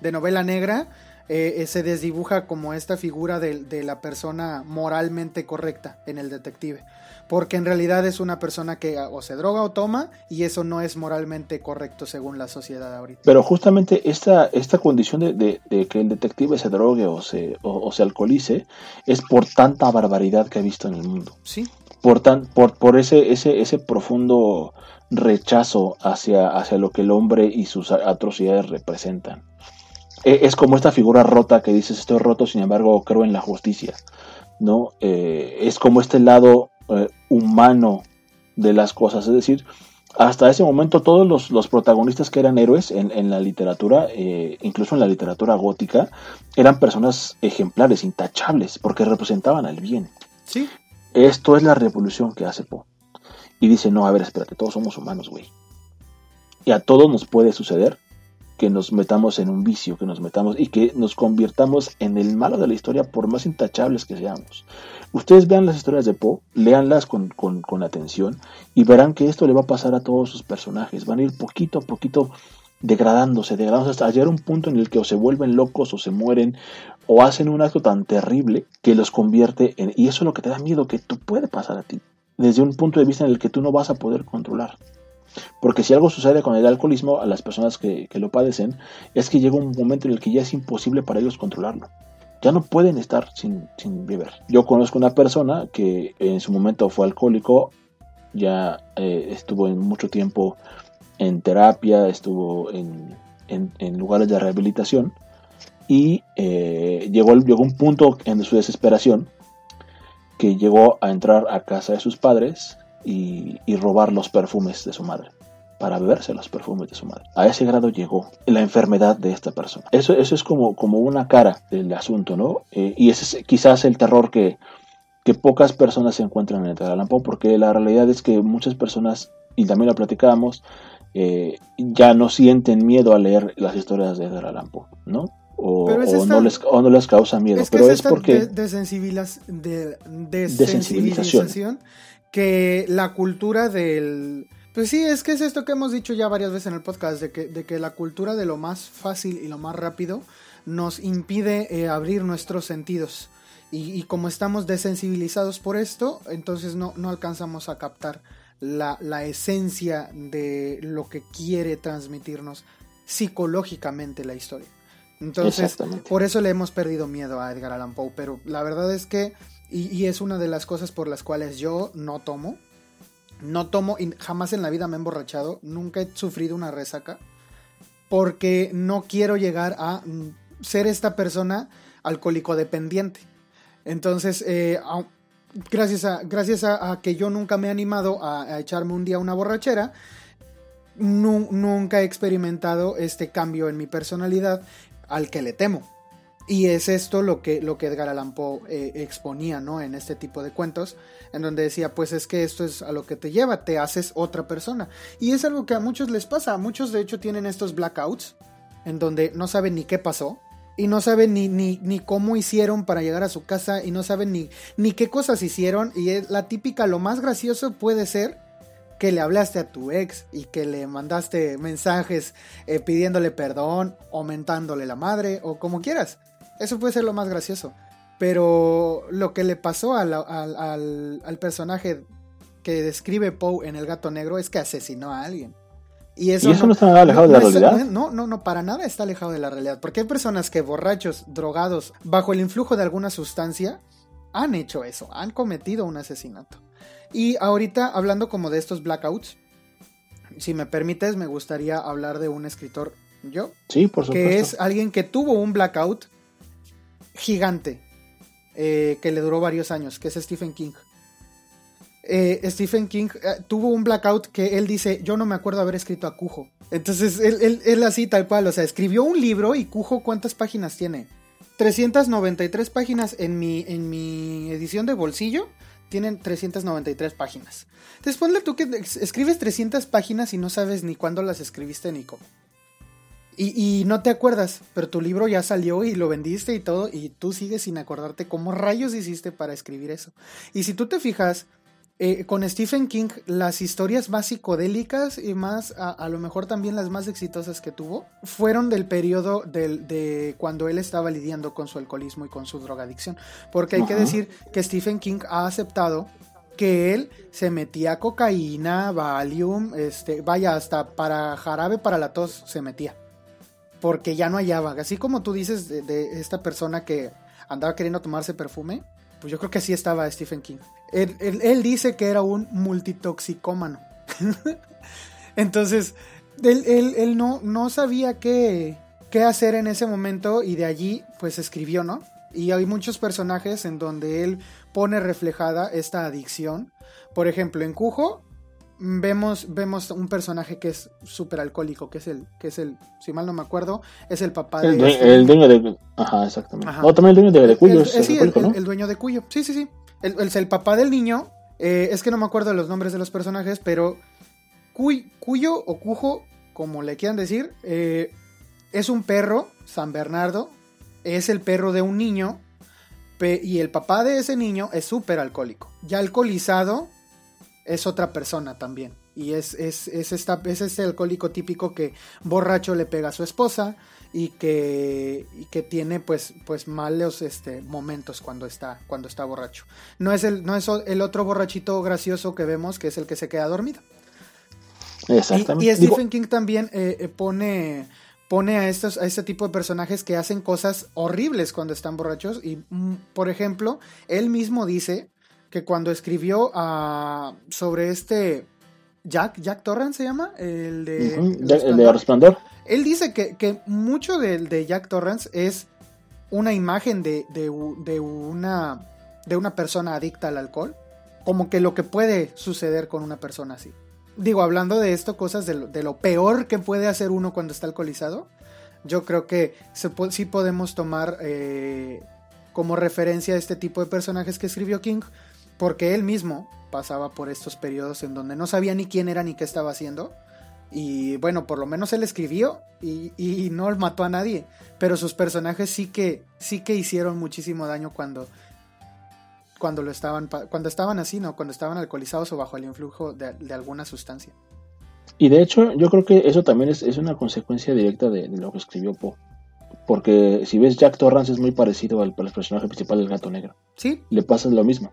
novela negra eh, se desdibuja como esta figura de, la persona moralmente correcta en el detective. Porque en realidad es una persona que o se droga o toma y eso no es moralmente correcto según la sociedad ahorita. Pero justamente esta, esta condición de, que el detective se drogue o se, o, se alcoholice es por tanta barbaridad que ha visto en el mundo. Sí. Por, tan, por, por ese, ese, ese profundo rechazo hacia, hacia lo que el hombre y sus atrocidades representan. E, es como esta figura rota que dices estoy roto, sin embargo creo en la justicia. ¿no? Eh, es como este lado eh, humano de las cosas. Es decir, hasta ese momento todos los, protagonistas que eran héroes en, la literatura, eh, incluso en la literatura gótica, eran personas ejemplares, intachables, porque representaban al bien. Sí. Esto es la revolución que hace Poe. Y dice, no, a ver, espérate, todos somos humanos, güey. Y a todos nos puede suceder que nos metamos en un vicio, que nos metamos y que nos convirtamos en el malo de la historia por más intachables que seamos. Ustedes vean las historias de Poe, léanlas con, con, atención y verán que esto le va a pasar a todos sus personajes. Van a ir poquito a poquito degradándose, degradándose hasta llegar a un punto en el que o se vuelven locos o se mueren o hacen un acto tan terrible que los convierte en... Y eso es lo que te da miedo, que tú puede pasar a ti desde un punto de vista en el que tú no vas a poder controlar. Porque si algo sucede con el alcoholismo a las personas que, lo padecen, es que llega un momento en el que ya es imposible para ellos controlarlo. Ya no pueden estar sin, beber. Yo conozco una persona que en su momento fue alcohólico, ya eh, estuvo en mucho tiempo en terapia, estuvo en, lugares de rehabilitación y eh, llegó, llegó un punto en su desesperación que llegó a entrar a casa de sus padres y, y robar los perfumes de su madre para beberse los perfumes de su madre. A ese grado llegó la enfermedad de esta persona. Eso, eso es como, como una cara del asunto, ¿no? Eh, y ese es quizás el terror que, que pocas personas se encuentran en Edgar Allan Poe, porque la realidad es que muchas personas, y también lo platicábamos, eh, ya no sienten miedo a leer las historias de Edgar Allan Poe, ¿no? O, no les, o, no les, causa miedo, pero es, porque... De, de, desensibilización que la cultura del... Pues sí, es que es esto que hemos dicho ya varias veces en el podcast, de que, de que la cultura de lo más fácil y lo más rápido nos impide eh, abrir nuestros sentidos. Y, como estamos desensibilizados por esto, entonces no, no alcanzamos a captar la, la, esencia de lo que quiere transmitirnos psicológicamente la historia. Entonces, por eso le hemos perdido miedo a Edgar Allan Poe, pero la verdad es que, y, y, es una de las cosas por las cuales yo no tomo, no tomo y jamás en la vida me he emborrachado, nunca he sufrido una resaca, porque no quiero llegar a mm, ser esta persona alcohólico dependiente. Entonces, eh, gracias, a, gracias a, que yo nunca me he animado a, echarme un día una borrachera, nunca he experimentado este cambio en mi personalidad al que le temo. Y es esto lo que, lo que Edgar Allan Poe eh, exponía, ¿no? En este tipo de cuentos, en donde decía, pues es que esto es a lo que te lleva, te haces otra persona. Y es algo que a muchos les pasa, muchos de hecho tienen estos blackouts, en donde no saben ni qué pasó, y no saben ni, ni, ni, cómo hicieron para llegar a su casa y no saben ni, ni qué cosas hicieron. Y es la típica, lo más gracioso puede ser que le hablaste a tu ex y que le mandaste mensajes eh, pidiéndole perdón o mentándole la madre o como quieras. Eso puede ser lo más gracioso. Pero lo que le pasó al, al, al personaje que describe Poe en El Gato Negro es que asesinó a alguien. Y eso, no, está alejado de la realidad. No, no, no, para nada está alejado de la realidad. Porque hay personas que borrachos, drogados, bajo el influjo de alguna sustancia, han hecho eso, han cometido un asesinato. Y ahorita, hablando como de estos blackouts, si me permites, me gustaría hablar de un escritor, yo. Sí, por supuesto. Que es alguien que tuvo un blackout gigante, eh, que le duró varios años, que es Stephen King. Eh, Stephen King eh, tuvo un blackout que él dice, yo no me acuerdo haber escrito a Cujo. Entonces, él, él, así tal cual, o sea, escribió un libro y Cujo, ¿cuántas páginas tiene? 393 páginas en mi, en mi edición de bolsillo. Tienen 393 páginas. Después tú que escribes 300 páginas y no sabes ni cuándo las escribiste ni cómo. Y, y, no te acuerdas, pero tu libro ya salió y lo vendiste y todo, y tú sigues sin acordarte cómo rayos hiciste para escribir eso. Y si tú te fijas, eh, con Stephen King, las historias más psicodélicas y más, a, lo mejor también las más exitosas que tuvo, fueron del periodo de cuando él estaba lidiando con su alcoholismo y con su drogadicción. Porque hay que decir que Stephen King ha aceptado que él se metía cocaína, Valium, este, vaya, hasta para jarabe para la tos se metía. Porque ya no hallaba. Así como tú dices de, de esta persona que andaba queriendo tomarse perfume, pues yo creo que así estaba Stephen King. Él, dice que era un multitoxicómano. Entonces, él, no, no, sabía qué, qué, hacer en ese momento y de allí pues escribió, ¿no? Y hay muchos personajes en donde él pone reflejada esta adicción. Por ejemplo, en Cujo vemos, vemos un personaje que es súper alcohólico, que es el, que es el, si mal no me acuerdo, es el papá de... Este el, dueño de... Ajá, exactamente. O también el dueño de, Cuyo. sí, el, dueño de Cuyo. Sí, sí, sí. El, el, papá del niño, eh, es que no me acuerdo de los nombres de los personajes, pero Cuyo o Cujo, como le quieran decir, eh, es un perro, San Bernardo, es el perro de un niño, y el papá de ese niño es súper alcohólico. Ya alcoholizado, es otra persona también. Y es, es, es, esta, es este alcohólico típico que borracho le pega a su esposa y que, y que tiene pues, pues malos este, momentos cuando está, cuando está borracho. No es, el, no es el otro borrachito gracioso que vemos que es el que se queda dormido. Exactamente. Y, Stephen King también eh, eh, pone, pone a, estos, a este tipo de personajes que hacen cosas horribles cuando están borrachos. Y, mm, por ejemplo, él mismo dice que cuando escribió uh, sobre este Jack, Jack Torrance se llama, el de, el de Resplandor. Él dice que, que mucho de, de, Jack Torrance es una imagen de, de, una, de una persona adicta al alcohol como que lo que puede suceder con una persona así. Digo, hablando de esto, cosas de lo, de lo peor que puede hacer uno cuando está alcoholizado, yo creo que se, sí podemos tomar eh, como referencia a este tipo de personajes que escribió King, porque él mismo pasaba por estos periodos en donde no sabía ni quién era ni qué estaba haciendo. Y bueno, por lo menos él escribió y, y, no mató a nadie. Pero sus personajes sí que, sí que hicieron muchísimo daño cuando, cuando, lo estaban, cuando estaban así, ¿no? Cuando estaban alcoholizados o bajo el influjo de, de alguna sustancia. Y de hecho, yo creo que eso también es, es una consecuencia directa de, de, lo que escribió Poe. Porque si ves, Jack Torrance es muy parecido al, al personaje principal del gato negro. Sí. Le pasa lo mismo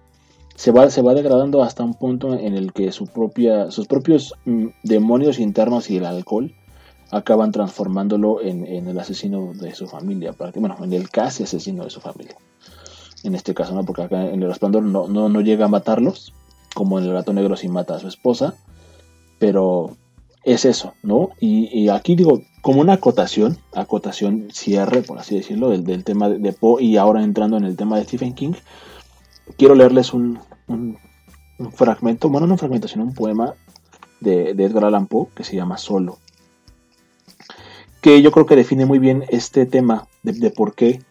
se va, se va degradando hasta un punto en el que su propia, sus propios mm, demonios internos y el alcohol acaban transformándolo en, el asesino de su familia, bueno, en el casi asesino de su familia. En este caso, ¿no? Porque acá en el resplandor no, no, no llega a matarlos, como en el gato negro sí mata a su esposa, pero es eso, ¿no? Y, aquí digo, como una acotación, acotación cierre, por así decirlo, del, del tema de Poe y ahora entrando en el tema de Stephen King, quiero leerles un, fragmento, bueno, no un fragmento, sino un poema de, Edgar Allan Poe que se llama Solo. Que yo creo que define muy bien este tema de, por qué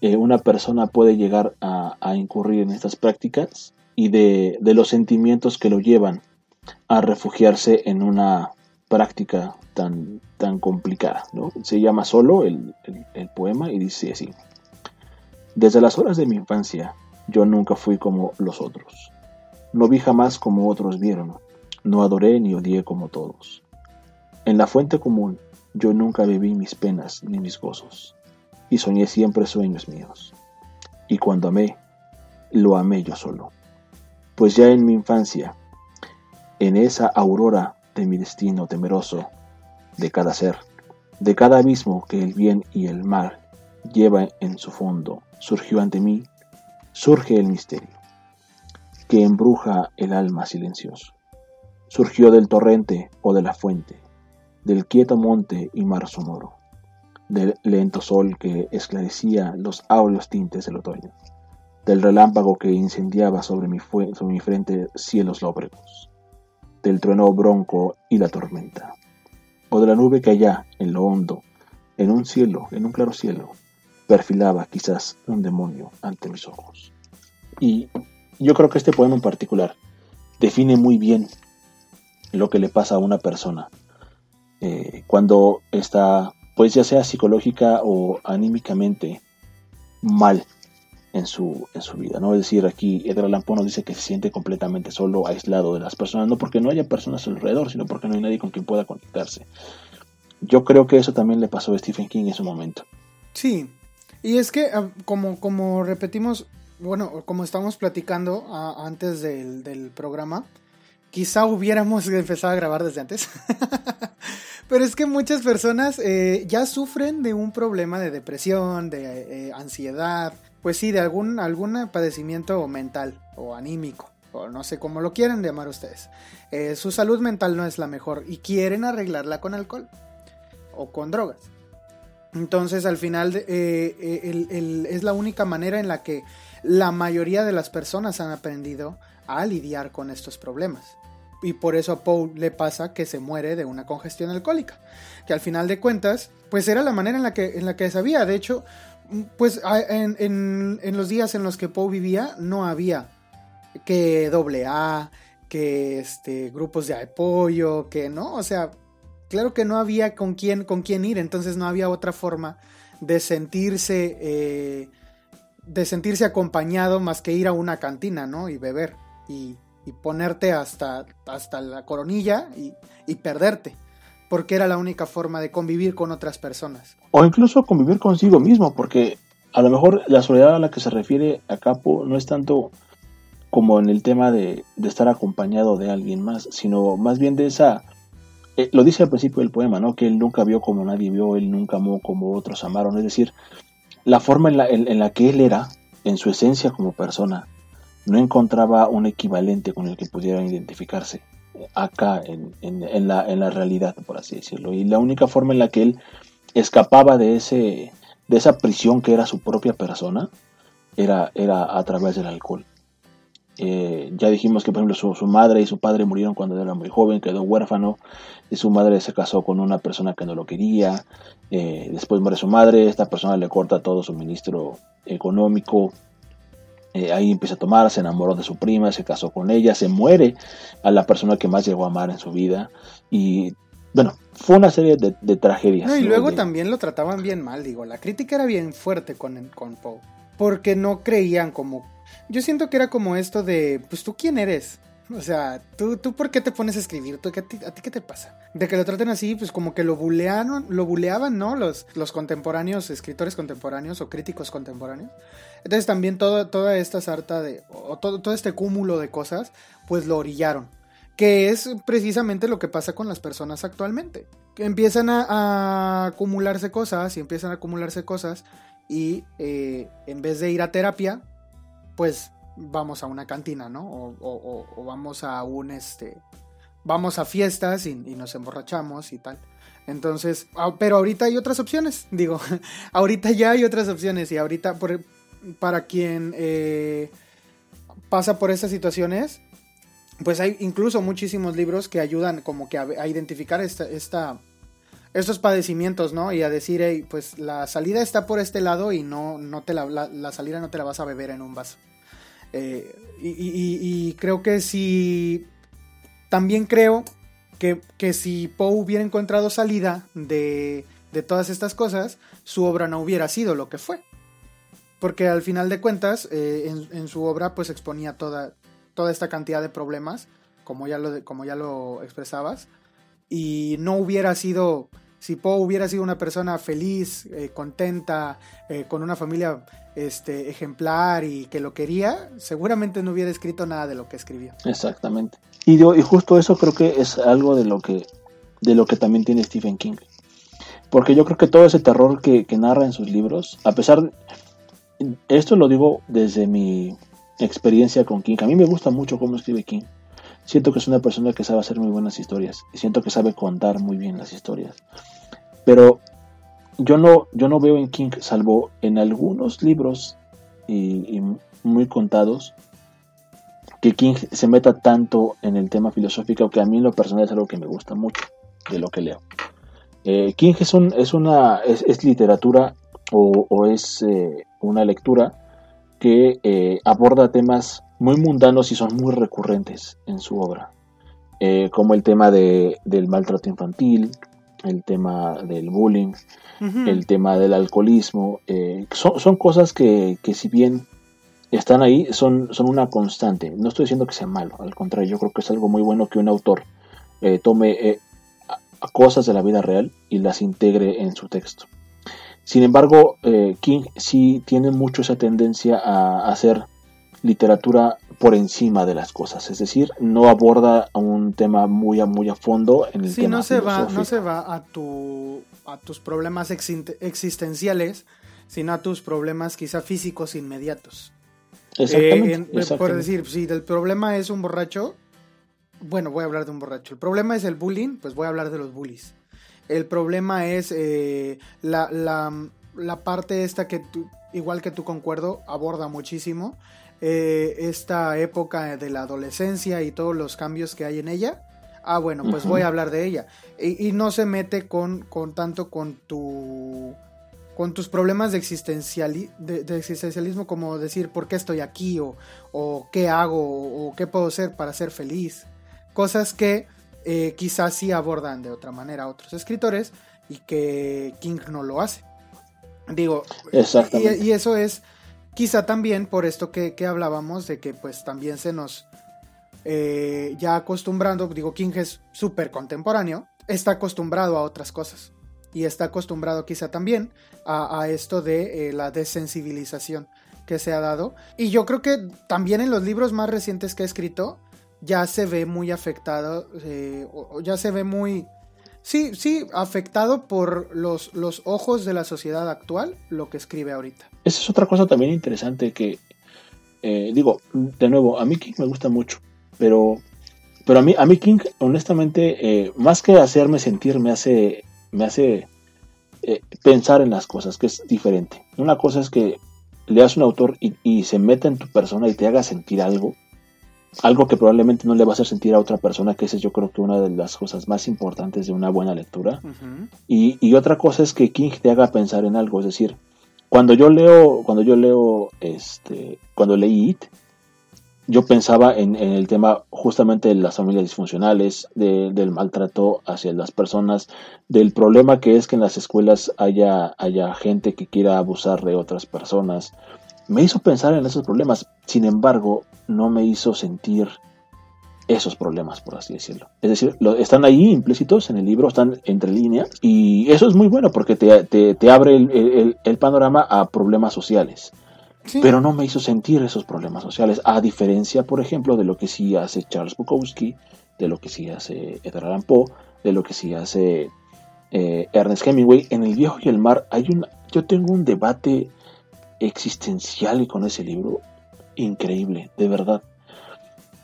eh, una persona puede llegar a, incurrir en estas prácticas y de, los sentimientos que lo llevan a refugiarse en una práctica tan, tan complicada. Se llama Solo el poema y dice así. Desde las horas de mi infancia yo nunca fui como los otros. No vi jamás como otros vieron. No adoré ni odié como todos. En la fuente común yo nunca bebí mis penas ni mis gozos. Y soñé siempre sueños míos. Y cuando amé, lo amé yo solo. Pues ya en mi infancia, en esa aurora de mi destino temeroso, de cada ser, de cada abismo que el bien y el mal lleva en su fondo, surgió ante mí surge el misterio, que embruja el alma silencioso. Surgió del torrente o de la fuente, del quieto monte y mar sonoro, del lento sol que esclarecía los áureos tintes del otoño, del relámpago que incendiaba sobre mi, sobre mi frente cielos lóbregos, del trueno bronco y la tormenta, o de la nube que allá, en lo hondo, en un cielo, en un claro cielo, perfilaba quizás un demonio ante mis ojos. Y yo creo que este poema en particular define muy bien lo que le pasa a una persona eh, cuando está, pues ya sea psicológica o anímicamente mal en su, en su vida, ¿no? Es decir, aquí Edgar Allan nos dice que se siente completamente solo, aislado de las personas, no porque no haya personas alrededor, sino porque no hay nadie con quien pueda conectarse. Yo creo que eso también le pasó a Stephen King en su momento. Sí, y es que, ah, como, como repetimos, bueno, como estamos platicando ah, antes del, programa, quizá hubiéramos empezado a grabar desde antes. Pero es que muchas personas eh, ya sufren de un problema de depresión, de eh, ansiedad, pues sí, de algún, algún padecimiento mental o anímico, o no sé cómo lo quieren llamar ustedes. Eh, su salud mental no es la mejor y quieren arreglarla con alcohol o con drogas. Entonces al final eh, eh, es la única manera en la que la mayoría de las personas han aprendido a lidiar con estos problemas. Y por eso a Paul le pasa que se muere de una congestión alcohólica. Que al final de cuentas, pues era la manera en la que, en la que sabía. De hecho, pues en, en los días en los que Paul vivía no había que doble que este, grupos de apoyo, que no, o sea, claro que no había con quién, con quién ir, entonces no había otra forma de sentirse, eh, de sentirse acompañado más que ir a una cantina, ¿no? Y beber y, ponerte hasta, hasta la coronilla y, y, perderte, porque era la única forma de convivir con otras personas. O incluso convivir consigo mismo, porque a lo mejor la soledad a la que se refiere a Capo no es tanto como en el tema de, de estar acompañado de alguien más, sino más bien de esa eh, lo dice al principio del poema, ¿no? Que él nunca vio como nadie vio, él nunca amó como otros amaron. Es decir, la forma en la, en, la que él era, en su esencia como persona, no encontraba un equivalente con el que pudieran identificarse acá en, en, la, en la realidad, por así decirlo. Y la única forma en la que él escapaba de, ese, de esa prisión que era su propia persona era, era a través del alcohol. Eh, ya dijimos que, por ejemplo, su, madre y su padre murieron cuando era muy joven, quedó huérfano, y su madre se casó con una persona que no lo quería. Eh, después muere su madre, esta persona le corta todo su ministro económico. Eh, ahí empieza a tomar, se enamoró de su prima, se casó con ella, se muere a la persona que más llegó a amar en su vida. Y bueno, fue una serie de, tragedias. y luego también lo trataban bien mal, digo, la crítica era bien fuerte con, con Poe, porque no creían como... Yo siento que era como esto de, pues tú quién eres, o sea, ¿tú, tú por qué te pones a escribir? ¿Tú, a, ti, qué te pasa? De que lo traten así, pues como que lo bulearon, lo buleaban, ¿no? Los, los contemporáneos, escritores contemporáneos o críticos contemporáneos. Entonces también todo, toda esta sarta de, o todo, todo este cúmulo de cosas, pues lo orillaron que es precisamente lo que pasa con las personas actualmente. Que empiezan a, acumularse cosas y empiezan a acumularse cosas y eh, en vez de ir a terapia, pues vamos a una cantina, ¿no? O, vamos a un, este, vamos a fiestas y, nos emborrachamos y tal. Entonces, ah, pero ahorita hay otras opciones, digo, ahorita ya hay otras opciones y ahorita por, para quien eh, pasa por estas situaciones, pues hay incluso muchísimos libros que ayudan como que a, identificar esta, esta, estos padecimientos, ¿no? Y a decir, pues la salida está por este lado y no, no te la, la, salida no te la vas a beber en un vaso. Eh, y, creo que si... También creo que, que si Poe hubiera encontrado salida de, de todas estas cosas, su obra no hubiera sido lo que fue. Porque al final de cuentas, eh, en, en, su obra pues exponía toda, toda esta cantidad de problemas, como ya lo, como ya lo expresabas, y no hubiera sido, si Poe hubiera sido una persona feliz, eh, contenta, eh, con una familia este, ejemplar y que lo quería, seguramente no hubiera escrito nada de lo que escribió. Exactamente. Y, y justo eso creo que es algo de lo que, de lo que también tiene Stephen King. Porque yo creo que todo ese terror que, que narra en sus libros, a pesar, esto lo digo desde mi experiencia con King. A mí me gusta mucho cómo escribe King. Siento que es una persona que sabe hacer muy buenas historias y siento que sabe contar muy bien las historias. Pero yo no, yo no veo en King, salvo en algunos libros y, muy contados, que King se meta tanto en el tema filosófico que a mí en lo personal es algo que me gusta mucho de lo que leo. Eh, King es, un, es una es, literatura o, es eh, una lectura que eh, aborda temas muy mundanos y son muy recurrentes en su obra, eh, como el tema de, del maltrato infantil, el tema del bullying, el tema del alcoholismo. Eh, son, son, cosas que, que, si bien están ahí, son, son una constante. No estoy diciendo que sea malo, al contrario, yo creo que es algo muy bueno que un autor tome cosas de la vida real y las integre en su texto. Sin embargo, eh, King sí tiene mucho esa tendencia a hacer literatura por encima de las cosas, es decir, no aborda un tema muy a muy a fondo en el sí, no se va, no se va a tu a tus problemas existenciales, sino a tus problemas quizá físicos inmediatos. Exactamente, eh, Por decir, si el problema es un borracho, bueno, voy a hablar de un borracho. El problema es el bullying, pues voy a hablar de los bullies. El problema es eh, la, la, parte esta que tú, igual que tú concuerdo, aborda muchísimo. Eh, esta época de la adolescencia y todos los cambios que hay en ella. Ah, bueno, pues voy a hablar de ella. Y, no se mete con, con tanto con tu con tus problemas de, de, existencialismo como decir por qué estoy aquí o, o qué hago o qué puedo hacer para ser feliz. Cosas que eh, quizás sí abordan de otra manera a otros escritores y que King no lo hace. Digo, y, eso es quizá también por esto que, hablábamos de que pues también se nos eh, ya acostumbrando, digo, King es súper contemporáneo, está acostumbrado a otras cosas y está acostumbrado quizá también a, esto de eh, la desensibilización que se ha dado. Y yo creo que también en los libros más recientes que ha escrito, ya se ve muy afectado, eh, o ya se ve muy... Sí, sí, afectado por los, los ojos de la sociedad actual, lo que escribe ahorita. Esa es otra cosa también interesante que, eh, digo, de nuevo, a mí King me gusta mucho, pero, pero a, mí, a mí King, honestamente, eh, más que hacerme sentir, me hace, me hace pensar en las cosas, que es diferente. Una cosa es que leas un autor y, y se meta en tu persona y te haga sentir algo, algo que probablemente no le va a hacer sentir a otra persona, que esa es yo creo que una de las cosas más importantes de una buena lectura. y, y, otra cosa es que King te haga pensar en algo, es decir, cuando yo leo, cuando yo leo, este, cuando leí It, yo pensaba en, el tema justamente de las familias disfuncionales, del maltrato hacia las personas, del problema que es que en las escuelas haya, haya gente que quiera abusar de otras personas. Me hizo pensar en esos problemas, sin embargo, no me hizo sentir esos problemas, por así decirlo. Es decir, están ahí implícitos en el libro, están entre líneas, y eso es muy bueno porque te, abre el, panorama a problemas sociales. Pero no me hizo sentir esos problemas sociales, a diferencia, por ejemplo, de lo que sí hace Charles Bukowski, de lo que sí hace Edgar Allan Poe, de lo que sí hace eh, Ernest Hemingway. En El viejo y el mar hay un, yo tengo un debate existencial con ese libro increíble, de verdad.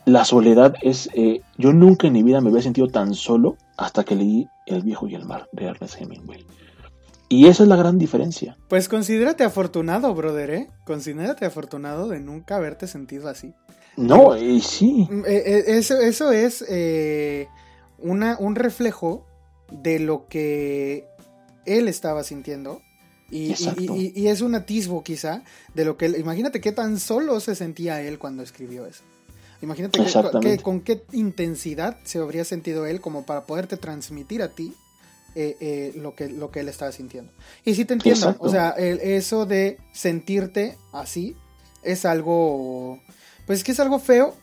La soledad es, eh, yo nunca en mi vida me había sentido tan solo hasta que leí El viejo y el mar de Ernest Hemingway. Y esa es la gran diferencia. Pues considérate afortunado, brother, ¿eh? Considérate afortunado de nunca haberte sentido así. No, y sí. Mm, eh, eh, eso, eso es eh, una, un reflejo de lo que él estaba sintiendo. Y, y, es un atisbo quizá de lo que él... Imagínate qué tan solo se sentía él cuando escribió eso. Imagínate con qué intensidad se habría sentido él como para poderte transmitir a ti eh, eh, lo, que, lo que él estaba sintiendo. Y sí te entiendo, o sea, eso de sentirte así es algo, pues es que es algo feo,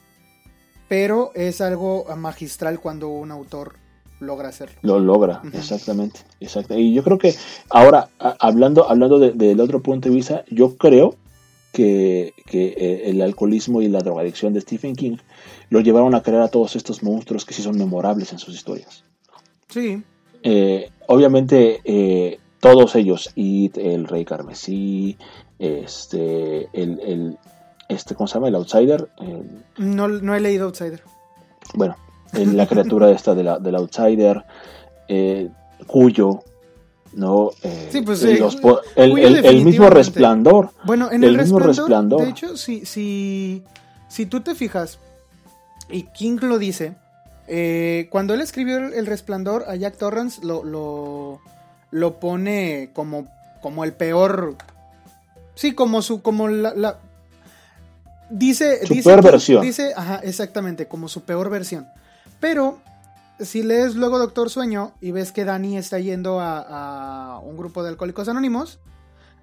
pero es algo magistral cuando un autor logra hacerlo. Lo logra, exactamente, exacto. Y yo creo que ahora, hablando, hablando del otro punto de vista, yo creo que, que eh, el alcoholismo y la drogadicción de Stephen King lo llevaron a crear a todos estos monstruos que sí son memorables en sus historias. Sí. Eh, obviamente, eh, todos ellos, y el Rey Carmesí, este, el, este, ¿cómo se llama? El Outsider. no, no he leído Outsider. Bueno, la criatura esta de la, del Outsider, eh, Cuyo, ¿no? sí, pues el, mismo resplandor. Bueno, en el, mismo resplandor, De hecho, si, si, si tú te fijas, y King lo dice, eh, cuando él escribió El Resplandor, a Jack Torrance lo, lo, pone como, como el peor. Sí, como su. como la. dice. Su peor versión. Dice, ajá, exactamente, como su peor versión. Pero. Si lees luego Doctor Sueño y ves que Dani está yendo a, un grupo de alcohólicos anónimos,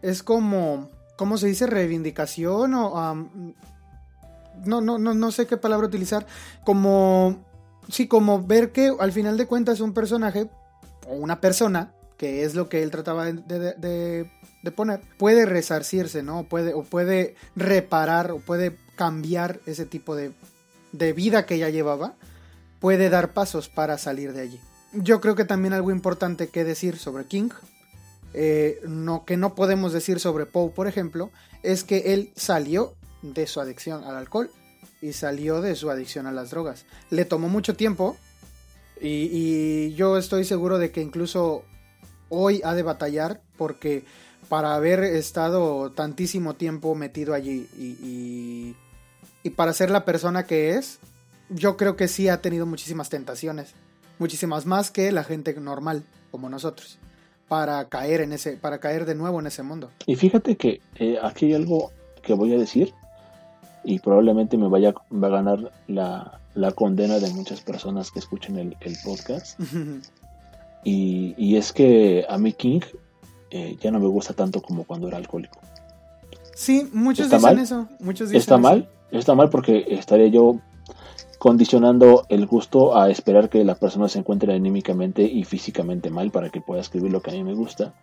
es como, ¿cómo se dice? Reivindicación o... no, no, no, no sé qué palabra utilizar. Como sí, como ver que al final de cuentas un personaje o una persona, que es lo que él trataba de, poner, puede resarcirse, ¿no? Puede, o puede reparar o puede cambiar ese tipo de, vida que ella llevaba, puede dar pasos para salir de allí. Yo creo que también algo importante que decir sobre King, eh, que no podemos decir sobre Poe, por ejemplo, es que él salió de su adicción al alcohol y salió de su adicción a las drogas. Le tomó mucho tiempo y, yo estoy seguro de que incluso hoy ha de batallar porque para haber estado tantísimo tiempo metido allí y, y, para ser la persona que es, yo creo que sí ha tenido muchísimas tentaciones, muchísimas más que la gente normal como nosotros para caer en ese para caer de nuevo en ese mundo. Y fíjate que eh, aquí hay algo que voy a decir y probablemente me vaya va a ganar la, condena de muchas personas que escuchen el, podcast. y, es que a mí King eh, ya no me gusta tanto como cuando era alcohólico. Sí, muchos dicen eso. Muchos dicen ¿Está mal? Está mal porque estaría yo condicionando el gusto a esperar que la persona se encuentre anímicamente y físicamente mal para que pueda escribir lo que a mí me gusta.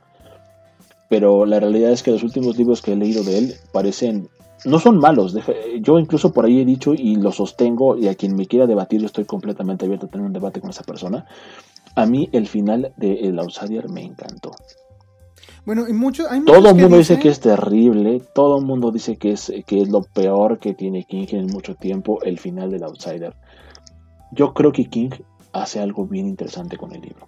Pero la realidad es que los últimos libros que he leído de él parecen no son malos. Yo incluso por ahí he dicho y lo sostengo y a quien me quiera debatir, estoy completamente abierto a tener un debate con esa persona. A mí el final de El Outsider me encantó. Bueno, y mucho, todo el mundo dice que es terrible, todo el mundo dice que es, que es lo peor que tiene King en mucho tiempo, el final del Outsider. Yo creo que King hace algo bien interesante con el libro.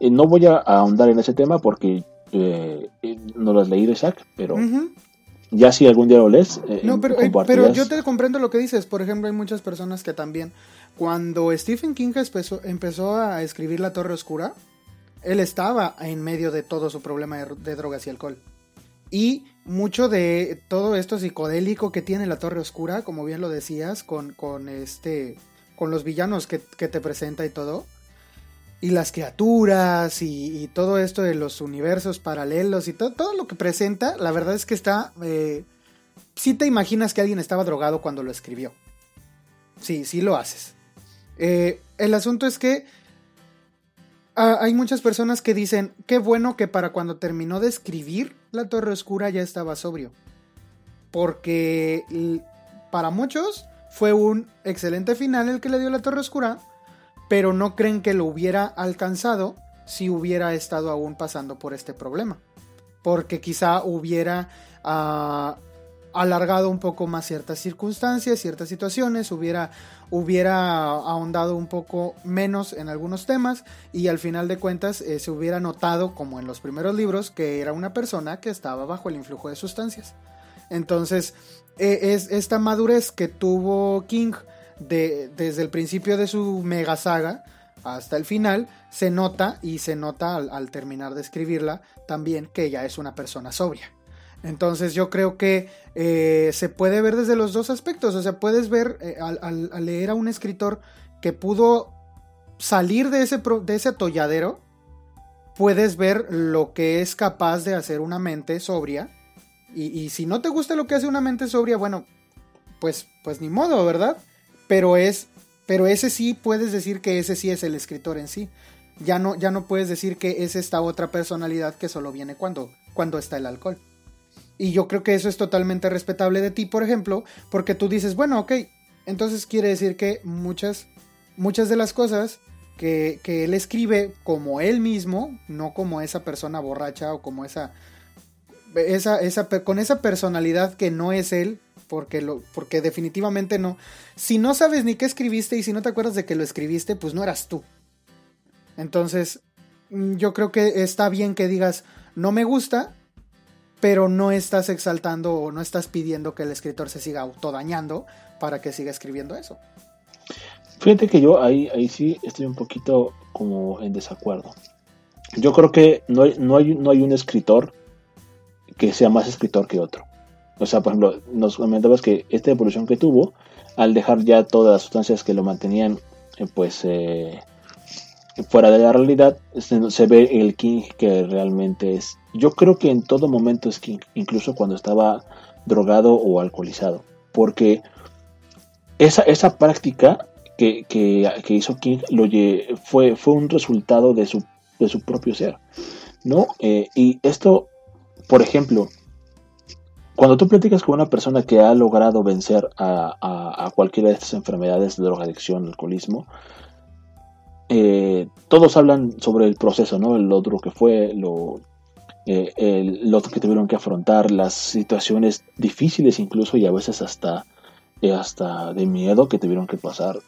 Eh, no voy a ahondar en ese tema porque eh, eh, no lo has leído, Isaac, pero Ya si algún día lo lees. Eh, no, pero, pero yo te comprendo lo que dices. Por ejemplo, hay muchas personas que también, cuando Stephen King empezó, empezó a escribir La Torre Oscura, él estaba en medio de todo su problema de, drogas y alcohol. Y mucho de todo esto psicodélico que tiene la Torre Oscura, como bien lo decías, con, con este. con los villanos que, que te presenta y todo y las criaturas y, todo esto de los universos paralelos y todo, todo lo que presenta, la verdad es que está... Eh, sí te imaginas que alguien estaba drogado cuando lo escribió. Sí, sí lo haces. Eh, el asunto es que hay muchas personas que dicen, qué bueno que para cuando terminó de escribir La Torre Oscura ya estaba sobrio. Porque para muchos fue un excelente final el que le dio La Torre Oscura pero no creen que lo hubiera alcanzado si hubiera estado aún pasando por este problema. Porque quizá hubiera ah, alargado un poco más ciertas circunstancias, ciertas situaciones, hubiera, hubiera ahondado un poco menos en algunos temas y al final de cuentas eh, se hubiera notado, como en los primeros libros, que era una persona que estaba bajo el influjo de sustancias. Entonces, eh, es esta madurez que tuvo King desde el principio de su mega saga hasta el final, se nota y se nota al, terminar de escribirla también que ella es una persona sobria. Entonces yo creo que eh, se puede ver desde los dos aspectos, o sea, puedes ver eh, al, leer a un escritor que pudo salir de ese, de ese atolladero, puedes ver lo que es capaz de hacer una mente sobria. Y, y, si no te gusta lo que hace una mente sobria, bueno, pues, pues ni modo, ¿verdad? pero es, pero ese sí puedes decir que ese sí es el escritor en sí. Ya no, ya no puedes decir que es esta otra personalidad que solo viene cuando, cuando está el alcohol. Y yo creo que eso es totalmente respetable de ti, por ejemplo, porque tú dices, bueno, ok, entonces quiere decir que muchas, muchas de las cosas que, que él escribe como él mismo, no como esa persona borracha o como esa, esa, esa, con esa personalidad que no es él, porque, lo, porque definitivamente no. Si no sabes ni qué escribiste y si no te acuerdas de que lo escribiste, pues no eras tú. Entonces, mm, yo creo que está bien que digas, no me gusta, pero no estás exaltando o no estás pidiendo que el escritor se siga autodañando para que siga escribiendo eso. Fíjate que yo ahí, ahí sí estoy un poquito como en desacuerdo. Yo creo que no no hay, no hay un escritor que sea más escritor que otro. O sea, por ejemplo, nos comentabas que esta evolución que tuvo, al dejar ya todas las sustancias que lo mantenían, eh, pues, eh, fuera de la realidad, se, ve el King que realmente es. Yo creo que en todo momento es King, incluso cuando estaba drogado o alcoholizado, porque esa, esa práctica que, que, hizo King lo, fue, fue un resultado de su, de su propio ser, ¿no? Eh, y esto, por ejemplo, cuando tú platicas con una persona que ha logrado vencer a, cualquiera de estas enfermedades de drogadicción, alcoholismo, eh, todos hablan sobre el proceso, ¿no? Lo duro que fue, lo, eh, que tuvieron que afrontar, las situaciones difíciles incluso y a veces hasta, eh, hasta de miedo que tuvieron que pasar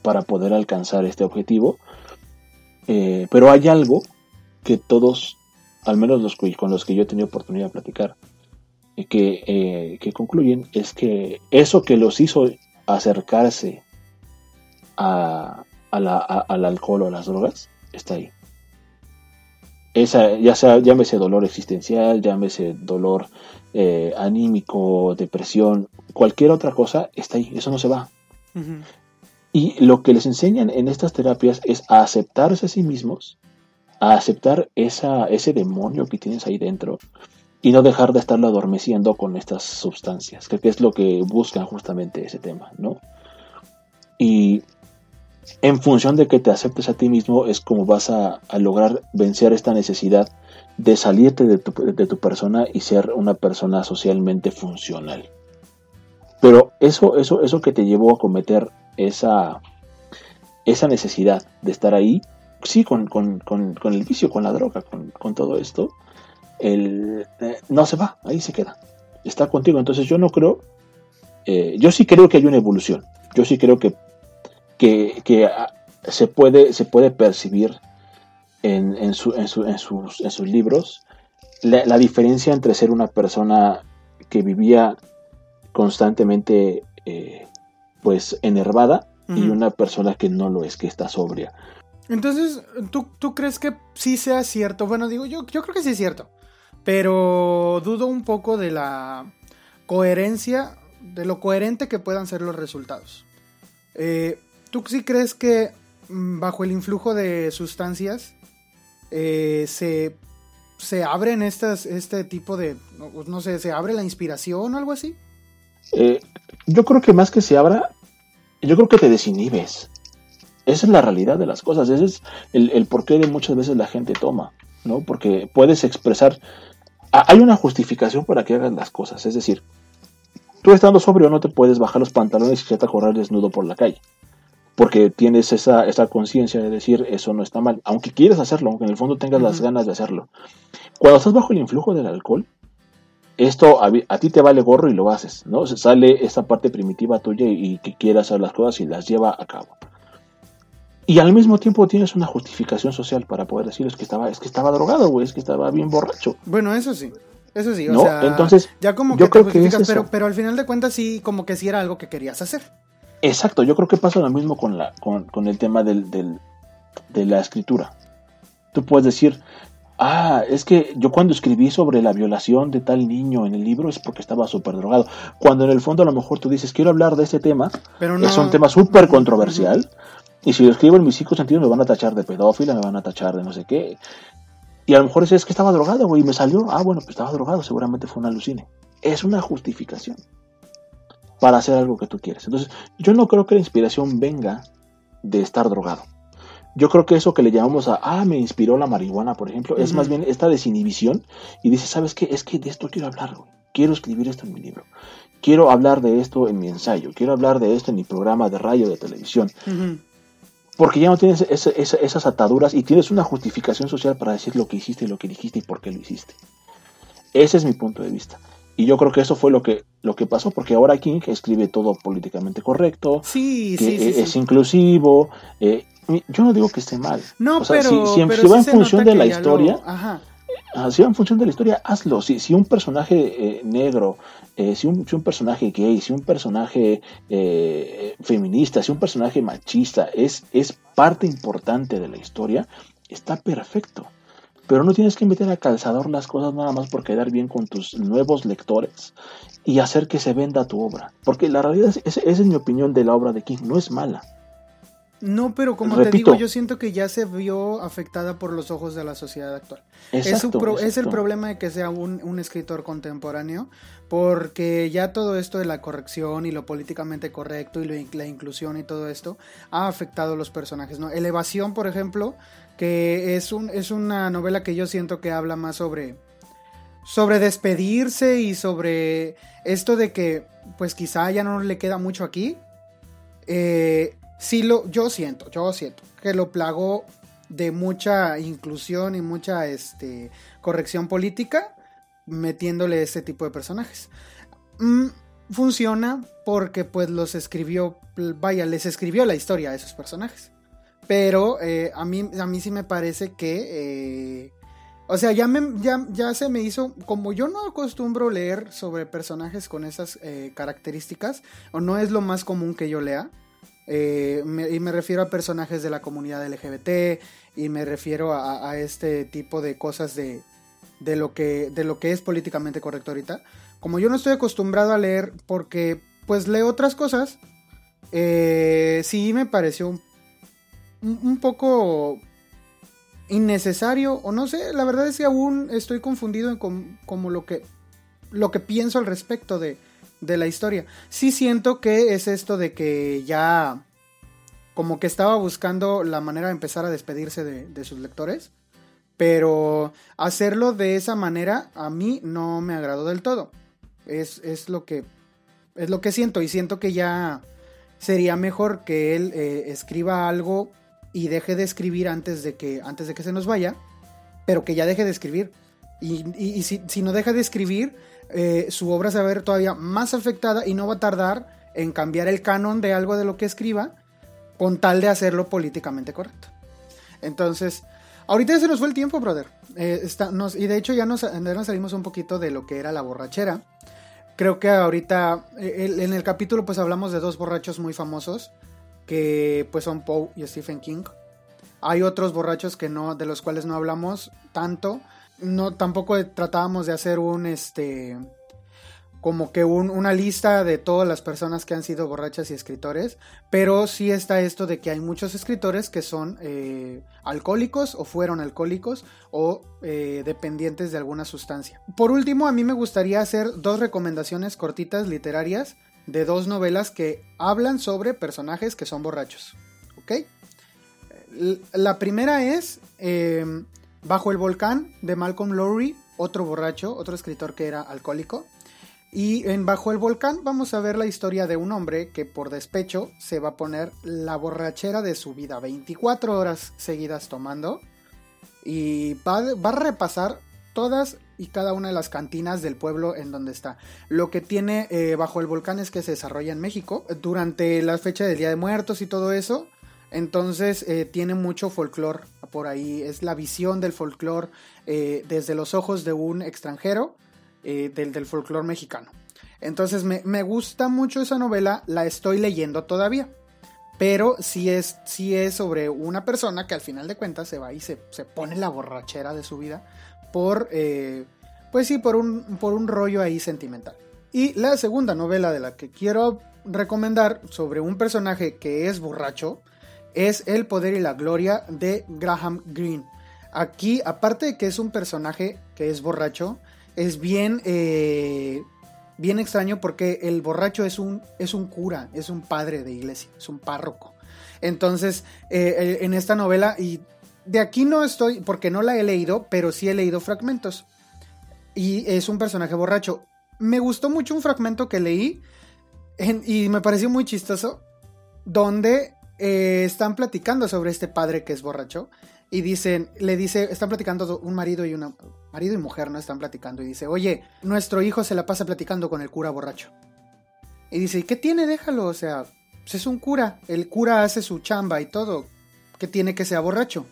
para poder alcanzar este objetivo. pero hay algo que todos, al menos los con los que yo he tenido oportunidad de platicar, que, que concluyen es que eso que los hizo acercarse a, al alcohol o a las drogas está ahí. Esa, ya sea, llámese dolor existencial, llámese dolor eh, anímico, depresión, cualquier otra cosa, está ahí, eso no se va. Y lo que les enseñan en estas terapias es a aceptarse a sí mismos, a aceptar esa, ese demonio que tienes ahí dentro, y no dejar de estarlo adormeciendo con estas sustancias, que es lo que buscan justamente ese tema, ¿no? Y en función de que te aceptes a ti mismo es como vas a, lograr vencer esta necesidad de salirte de tu, de tu, persona y ser una persona socialmente funcional. Pero eso, eso, eso que te llevó a cometer esa, esa necesidad de estar ahí, sí, con, con, con, el vicio, con la droga, con todo esto, el, eh, no se va, ahí se queda. Está contigo. Entonces yo no creo, eh, yo sí creo que hay una evolución. Yo sí creo que, que, ah, se, puede, se puede percibir en, en, sus, en, sus, libros la, diferencia entre ser una persona que vivía constantemente eh, pues enervada y una persona que no lo es, que está sobria. Entonces, ¿tú, ¿tú crees que sí sea cierto? Bueno, digo, yo, yo creo que sí es cierto, pero dudo un poco de la coherencia, de lo coherente que puedan ser los resultados. Eh, ¿Tú sí crees que mm, bajo el influjo de sustancias eh, se, se abren estas, este tipo de, no, sé, se abre la inspiración o algo así? Eh, yo creo que más que se abra, yo creo que te desinhibes. Esa es la realidad de las cosas, ese es el, el porqué de muchas veces la gente toma, ¿no? Porque puedes expresar, hay una justificación para que hagas las cosas, es decir, tú estando sobrio no te puedes bajar los pantalones y te a correr desnudo por la calle, porque tienes esa, esa conciencia de decir eso no está mal, aunque quieres hacerlo, aunque en el fondo tengas las ganas de hacerlo. Cuando estás bajo el influjo del alcohol, esto a, ti te vale gorro y lo haces, ¿no? Se sale esta parte primitiva tuya y, que quieras hacer las cosas y las lleva a cabo. Y al mismo tiempo tienes una justificación social para poder decir es que estaba, es que estaba drogado, güey, es que estaba bien borracho. Bueno, eso sí. Eso sí, o ¿No? sea, Entonces, ya como yo que creo te que es pero, pero al final de cuentas sí, como que sí era algo que querías hacer. Exacto, yo creo que pasa lo mismo con, la, con, con el tema del, del- de la escritura. Tú puedes decir, ah, es que yo cuando escribí sobre la violación de tal niño en el libro es porque estaba súper drogado. Cuando en el fondo a lo mejor tú dices, quiero hablar de este tema, Pero no. es un tema súper controversial, y si lo escribo en mis cinco sentidos me van a tachar de pedófila, me van a tachar de no sé qué. Y a lo mejor es, es que estaba drogado, güey, y me salió, ah, bueno, pues estaba drogado, seguramente fue un alucine. Es una justificación para hacer algo que tú quieres. Entonces, yo no creo que la inspiración venga de estar drogado. Yo creo que eso que le llamamos a, ah, me inspiró la marihuana, por ejemplo, es más bien esta desinhibición y dices, ¿sabes qué? Es que de esto quiero hablar, güey. Quiero escribir esto en mi libro. Quiero hablar de esto en mi ensayo. Quiero hablar de esto en mi programa de radio, de televisión. Porque ya no tienes esa- esas ataduras y tienes una justificación social para decir lo que hiciste, lo que dijiste y por qué lo hiciste. Ese es mi punto de vista. Y yo creo que eso fue lo que, lo que pasó, porque ahora King escribe todo políticamente correcto, Sí, que sí, sí. eh, sí. es inclusivo. eh, yo no digo que esté mal. No, O sea, pero, si, si- pero si va en función de la lo- historia, Ajá. Ah, si va en función de la historia, hazlo. Si, si un personaje eh, negro, eh, si, un, si un personaje gay, si un personaje eh, feminista, si un personaje machista es, es parte importante de la historia, está perfecto. Pero no tienes que meter a calzador las cosas nada más por quedar bien con tus nuevos lectores y hacer que se venda tu obra. Porque la realidad, es, es- esa es mi opinión de la obra de King, no es mala. No, pero como te Repito. digo, yo siento que ya se vio afectada por los ojos de la sociedad actual. es, su Exacto, pro- es el problema de que sea un, un escritor contemporáneo, porque ya todo esto de la corrección y lo políticamente correcto y lo la inclusión y todo esto ha afectado a los personajes. ¿no? Elevación, por ejemplo, que es, un, es una novela que yo siento que habla más sobre, sobre despedirse y sobre esto de que pues quizá ya no le queda mucho aquí. Eh, sí lo, yo siento, yo siento que lo plagó de mucha inclusión y mucha este, corrección política metiéndole este tipo de personajes. Mm, funciona porque pues los escribió, vaya, les escribió la historia a esos personajes. Pero eh, a, mí, a mí sí me parece que... eh, o sea, ya, me, ya, ya se me hizo, como yo no acostumbro leer sobre personajes con esas eh, características, o no es lo más común que yo lea, y me refiero a personajes de la comunidad LGBT, y me refiero a, a este tipo de cosas de, de, lo que, de lo que es políticamente correcto ahorita. Como yo no estoy acostumbrado a leer, porque pues leo otras cosas, eh, sí me pareció un, un- poco innecesario, o no sé, la verdad es que aún estoy confundido en com- como lo que, lo que pienso al respecto de, de la historia. Sí siento que es esto de que ya como que estaba buscando la manera de empezar a despedirse de, de sus lectores, pero hacerlo de esa manera a mí no me agradó del todo. Es, es lo que es lo que siento y siento que ya sería mejor que él eh, escriba algo y deje de escribir antes de que antes de que se nos vaya, pero que ya deje de escribir. Y, y- y si, si no deja de escribir, eh, su obra se va a ver todavía más afectada y no va a tardar en cambiar el canon de algo de lo que escriba con tal de hacerlo políticamente correcto. Entonces, Ahorita ya se nos fue el tiempo, brother. Eh, está- nos- y de hecho ya nos, ya nos salimos un poquito de lo que era la borrachera. Creo que ahorita eh, en el capítulo pues hablamos de dos borrachos muy famosos que pues son Poe y Stephen King. Hay otros borrachos que no de los cuales no hablamos tanto. No tampoco tratábamos de hacer un este como que un- una lista de todas las personas que han sido borrachas y escritores, pero sí está esto de que hay muchos escritores que son eh, alcohólicos o fueron alcohólicos o eh, dependientes de alguna sustancia. Por último, a mí me gustaría hacer dos recomendaciones cortitas literarias de dos novelas que hablan sobre personajes que son borrachos. ¿Ok? La primera es eh, Bajo el volcán de Malcolm Lowry, otro borracho, otro escritor que era alcohólico. Y en Bajo el Volcán vamos a ver la historia de un hombre que por despecho se va a poner la borrachera de su vida, 24 horas seguidas tomando. Y va, va a repasar todas y cada una de las cantinas del pueblo en donde está. Lo que tiene eh, Bajo el Volcán es que se desarrolla en México durante la fecha del Día de Muertos y todo eso. Entonces eh, tiene mucho folclore por ahí. Es la visión del folclore eh, desde los ojos de un extranjero del, del folclore mexicano. Entonces me, me gusta mucho esa novela, la estoy leyendo todavía. Pero sí es, sí es sobre una persona que al final de cuentas se va y se, se pone la borrachera de su vida por, eh, pues sí, por un, por un rollo ahí sentimental. Y la segunda novela de la que quiero recomendar sobre un personaje que es borracho es El poder y la gloria de Graham Greene. Aquí, aparte de que es un personaje que es borracho, es bien, eh, bien extraño porque el borracho es un, es un cura, es un padre de iglesia, es un párroco. Entonces, eh, en esta novela, y de aquí no estoy, porque no la he leído, pero sí he leído fragmentos. Y es un personaje borracho. Me gustó mucho un fragmento que leí y me pareció muy chistoso, donde eh, están platicando sobre este padre que es borracho y dicen, le dice, están platicando un marido y una marido y mujer, no están platicando y dice, "Oye, nuestro hijo se la pasa platicando con el cura borracho." Y dice, "¿Y qué tiene? Déjalo, o sea, pues es un cura, el cura hace su chamba y todo, ¿qué tiene que sea borracho?"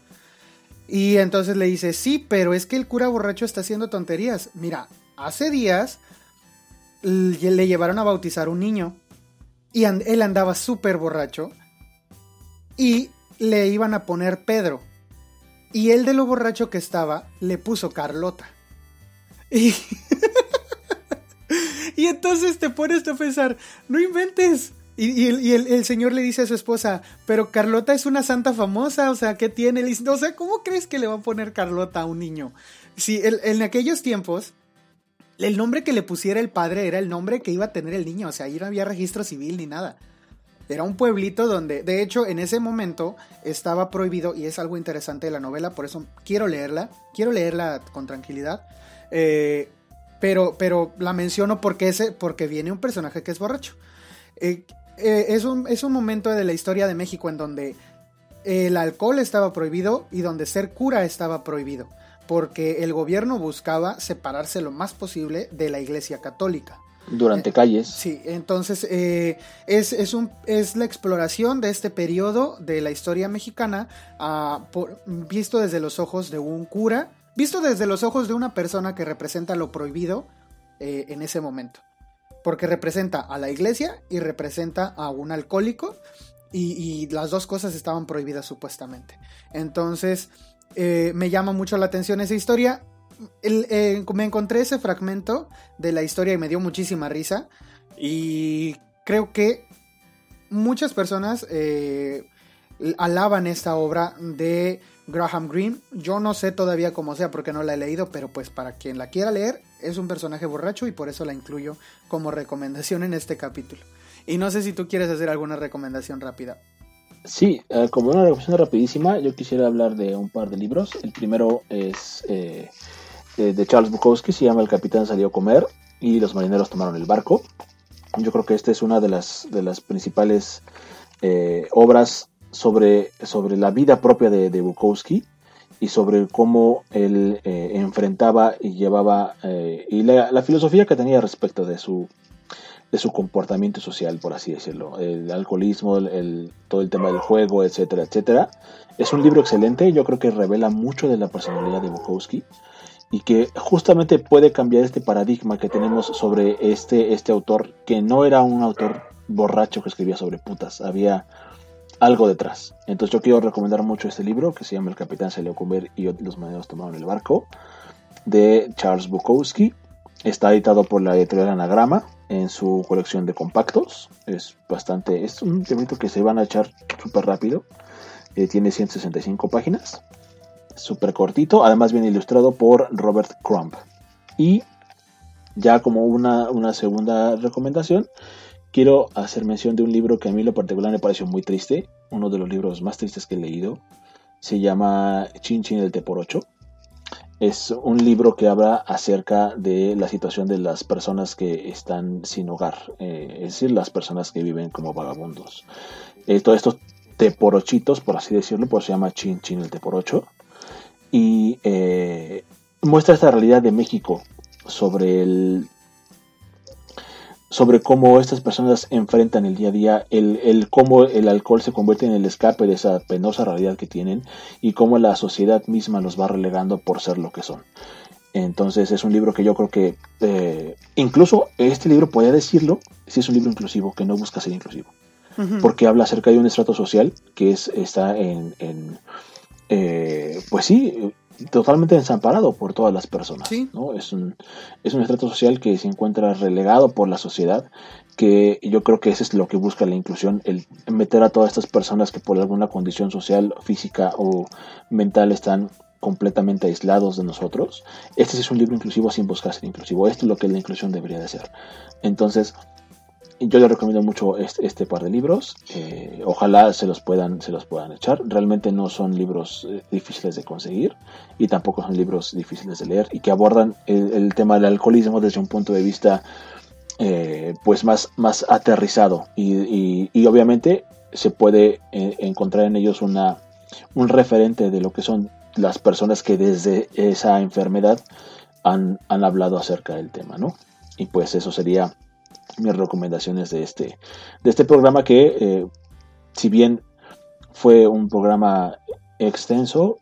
Y entonces le dice, "Sí, pero es que el cura borracho está haciendo tonterías. Mira, hace días le llevaron a bautizar un niño y él andaba súper borracho y le iban a poner Pedro. Y él de lo borracho que estaba, le puso Carlota. Y, y entonces te pones a pensar, no inventes. Y, el, señor le dice a su esposa, pero Carlota es una santa famosa, o sea, ¿qué tiene? Le dice, o sea, ¿cómo crees que le va a poner Carlota a un niño? El- en aquellos tiempos, el nombre que le pusiera el padre era el nombre que iba a tener el niño, o sea, ahí no había registro civil ni nada. Era un pueblito donde, de hecho, en ese momento estaba prohibido, y es algo interesante de la novela, por eso quiero leerla, quiero leerla con tranquilidad, eh, pero, pero la menciono porque, ese, porque viene un personaje que es borracho. Eh, eh, es, un, es un momento de la historia de México en donde el alcohol estaba prohibido y donde ser cura estaba prohibido, porque el gobierno buscaba separarse lo más posible de la iglesia católica. Durante calles. Sí, entonces eh, es, es, un, es la exploración de este periodo de la historia mexicana ah, por- visto desde los ojos de un cura, visto desde los ojos de una persona que representa lo prohibido eh, en ese momento. Porque representa a la iglesia y representa a un alcohólico y, las dos cosas estaban prohibidas supuestamente. Entonces eh, me llama mucho la atención esa historia. Eh, me encontré ese fragmento de la historia y me dio muchísima risa. Y creo que muchas personas eh, alaban esta obra de Graham Greene. Yo no sé todavía cómo sea porque no la he leído, pero pues para quien la quiera leer, es un personaje borracho y por eso la incluyo como recomendación en este capítulo. Y no sé si tú quieres hacer alguna recomendación rápida. Sí, eh, como una reflexión rapidísima, yo quisiera hablar de un par de libros. El primero es eh, de, Charles Bukowski, se llama El capitán salió a comer y los marineros tomaron el barco. Yo creo que esta es una de las, de las principales eh, obras sobre, sobre la vida propia de Bukowski y sobre cómo él eh, enfrentaba y llevaba eh, y la, la filosofía que tenía respecto de su de su comportamiento social, por así decirlo. El alcoholismo, el, todo el tema del juego, etcétera, etcétera. Es un libro excelente, yo creo que revela mucho de la personalidad de Bukowski y que justamente puede cambiar este paradigma que tenemos sobre este, este autor, que no era un autor borracho que escribía sobre putas, había algo detrás. Entonces yo quiero recomendar mucho este libro que se llama El Capitán comer y los marineros tomaron el barco, de Charles Bukowski. Está editado por la editorial Anagrama en su colección de compactos. Es bastante, es un librito que se van a echar súper rápido. Eh, tiene 165 páginas. Súper cortito. Además viene ilustrado por Robert Crumb. Y ya como una, una segunda recomendación, quiero hacer mención de un libro que a mí lo particular me pareció muy triste. Uno de los libros más tristes que he leído. Se llama Chin Chin el T por 8 es un libro que habla acerca de la situación de las personas que están sin hogar, eh, es decir, las personas que viven como vagabundos. Eh, todos estos teporochitos, por así decirlo, pues se llama Chin Chin el teporocho, y eh, muestra esta realidad de México sobre el sobre cómo estas personas enfrentan el día a día, el, cómo el alcohol se convierte en el escape de esa penosa realidad que tienen y cómo la sociedad misma los va relegando por ser lo que son. Entonces es un libro que yo creo que eh, incluso este libro puede decirlo si es un libro inclusivo, que no busca ser inclusivo. Porque habla acerca de un estrato social que es, está en, eh, pues sí, totalmente desamparado por todas las personas. ¿no? Es, un, es un estrato social que se encuentra relegado por la sociedad, que yo creo que eso es lo que busca la inclusión, el meter a todas estas personas que por alguna condición social, física o mental están completamente aislados de nosotros. Este es un libro inclusivo sin buscar ser inclusivo. Esto es lo que la inclusión debería de ser. Entonces, yo les recomiendo mucho este, par de libros. Eh, ojalá se los puedan, se los puedan echar. Realmente no son libros eh, difíciles de conseguir y tampoco son libros difíciles de leer y que abordan el, tema del alcoholismo desde un punto de vista eh, pues más, más aterrizado y, y, obviamente se puede encontrar en ellos una, un referente de lo que son las personas que desde esa enfermedad han, han hablado acerca del tema, ¿no? Y pues eso sería mis recomendaciones de este, de este programa que, eh, si bien fue un programa extenso,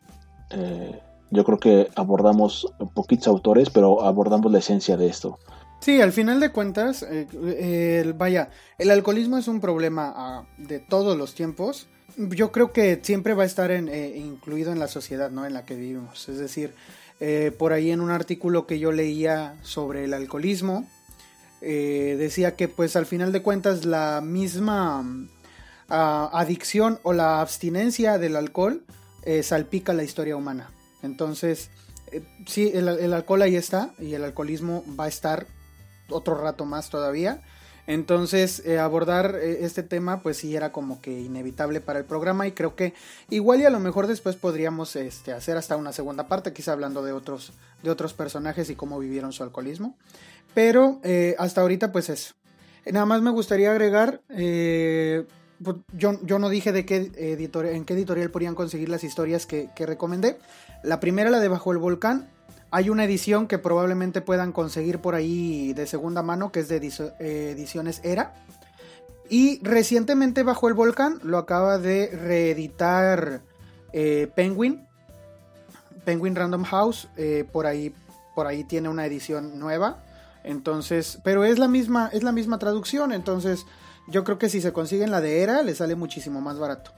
eh, yo creo que abordamos poquitos autores, pero abordamos la esencia de esto. Sí, al final de cuentas, eh, vaya, el alcoholismo es un problema ah, de todos los tiempos. Yo creo que siempre va a estar incluido en la sociedad ¿no? en la que vivimos. Es decir, por ahí en un artículo que yo leía sobre el alcoholismo, eh, decía que pues al final de cuentas la misma ah, adicción o la abstinencia del alcohol eh, salpica la historia humana. Entonces, eh, sí, el, alcohol ahí está y el alcoholismo va a estar otro rato más todavía. Entonces, abordar este tema, pues sí era como que inevitable para el programa y creo que igual y a lo mejor después podríamos este, hacer hasta una segunda parte, quizá hablando de otros, de otros personajes y cómo vivieron su alcoholismo. Pero eh, hasta ahorita pues eso. Nada más me gustaría agregar, eh, pues, yo, yo, no dije de qué editorial, en qué editorial podrían conseguir las historias que, recomendé. La primera, la de Bajo el Volcán. Hay una edición que probablemente puedan conseguir por ahí de segunda mano, que es de eh, ediciones Era. Y recientemente Bajo el Volcán lo acaba de reeditar Penguin. Penguin Random House. por, ahí, por ahí tiene una edición nueva. Entonces, pero es la misma, es la misma traducción, entonces yo creo que si se consiguen la de Era, le sale muchísimo más barato.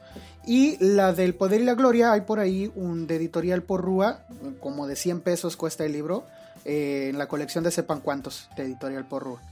Y la del Poder y la Gloria, hay por ahí un de editorial por Rúa, como de 100 pesos cuesta el libro, eh, en la colección de Sepan Cuántos, de editorial por Rúa.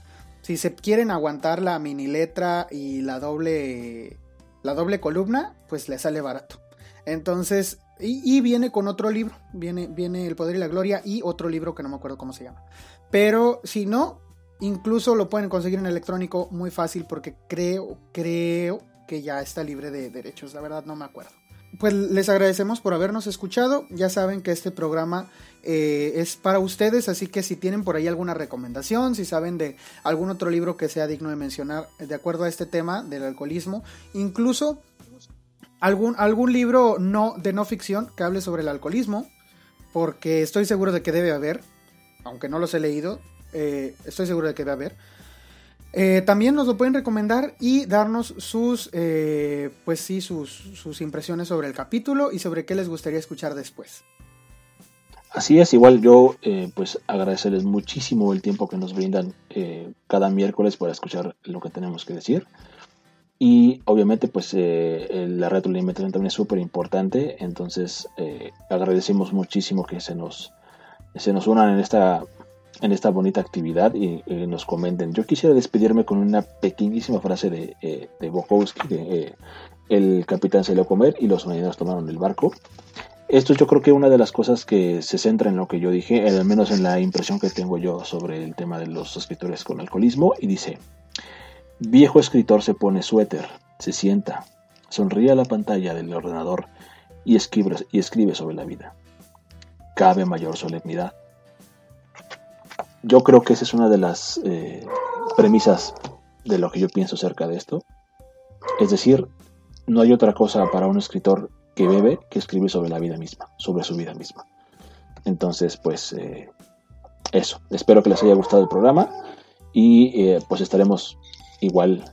Si se quieren aguantar la mini letra y la doble, la doble columna, pues le sale barato. Entonces, y, y, viene con otro libro, viene, viene El Poder y la Gloria y otro libro que no me acuerdo cómo se llama. Pero si no, incluso lo pueden conseguir en electrónico muy fácil porque creo, creo que ya está libre de derechos. La verdad no me acuerdo. Pues les agradecemos por habernos escuchado. Ya saben que este programa eh, es para ustedes, así que si tienen por ahí alguna recomendación, si saben de algún otro libro que sea digno de mencionar de acuerdo a este tema del alcoholismo, incluso algún, algún libro no, de no ficción que hable sobre el alcoholismo, porque estoy seguro de que debe haber aunque no los he leído, eh, estoy seguro de que va a haber. Eh, también nos lo pueden recomendar y darnos sus, eh, pues sí, sus, sus impresiones sobre el capítulo y sobre qué les gustaría escuchar después. Así es, igual yo eh, pues agradecerles muchísimo el tiempo que nos brindan cada miércoles para escuchar lo que tenemos que decir. Y obviamente pues la retroalimentación también es súper importante, entonces agradecemos muchísimo que se nos, se nos unan en esta en esta bonita actividad y nos comenten. Yo quisiera despedirme con una pequeñísima frase de, eh, de eh, el capitán se a comer y los marineros tomaron el barco. Esto yo creo que una de las cosas que se centra en lo que yo dije, al menos en la impresión que tengo yo sobre el tema de los escritores con alcoholismo, y dice, viejo escritor se pone suéter, se sienta, sonríe a la pantalla del ordenador y escribe, y escribe sobre la vida. Cabe mayor solemnidad yo creo que esa es una de las eh, premisas de lo que yo pienso acerca de esto. Es decir, no hay otra cosa para un escritor que bebe que escribe sobre la vida misma, sobre su vida misma. Entonces, pues eh, eso. Espero que les haya gustado el programa y eh, pues estaremos igual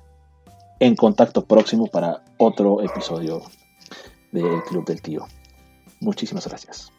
en contacto próximo para otro episodio del Club del Tío. Muchísimas gracias.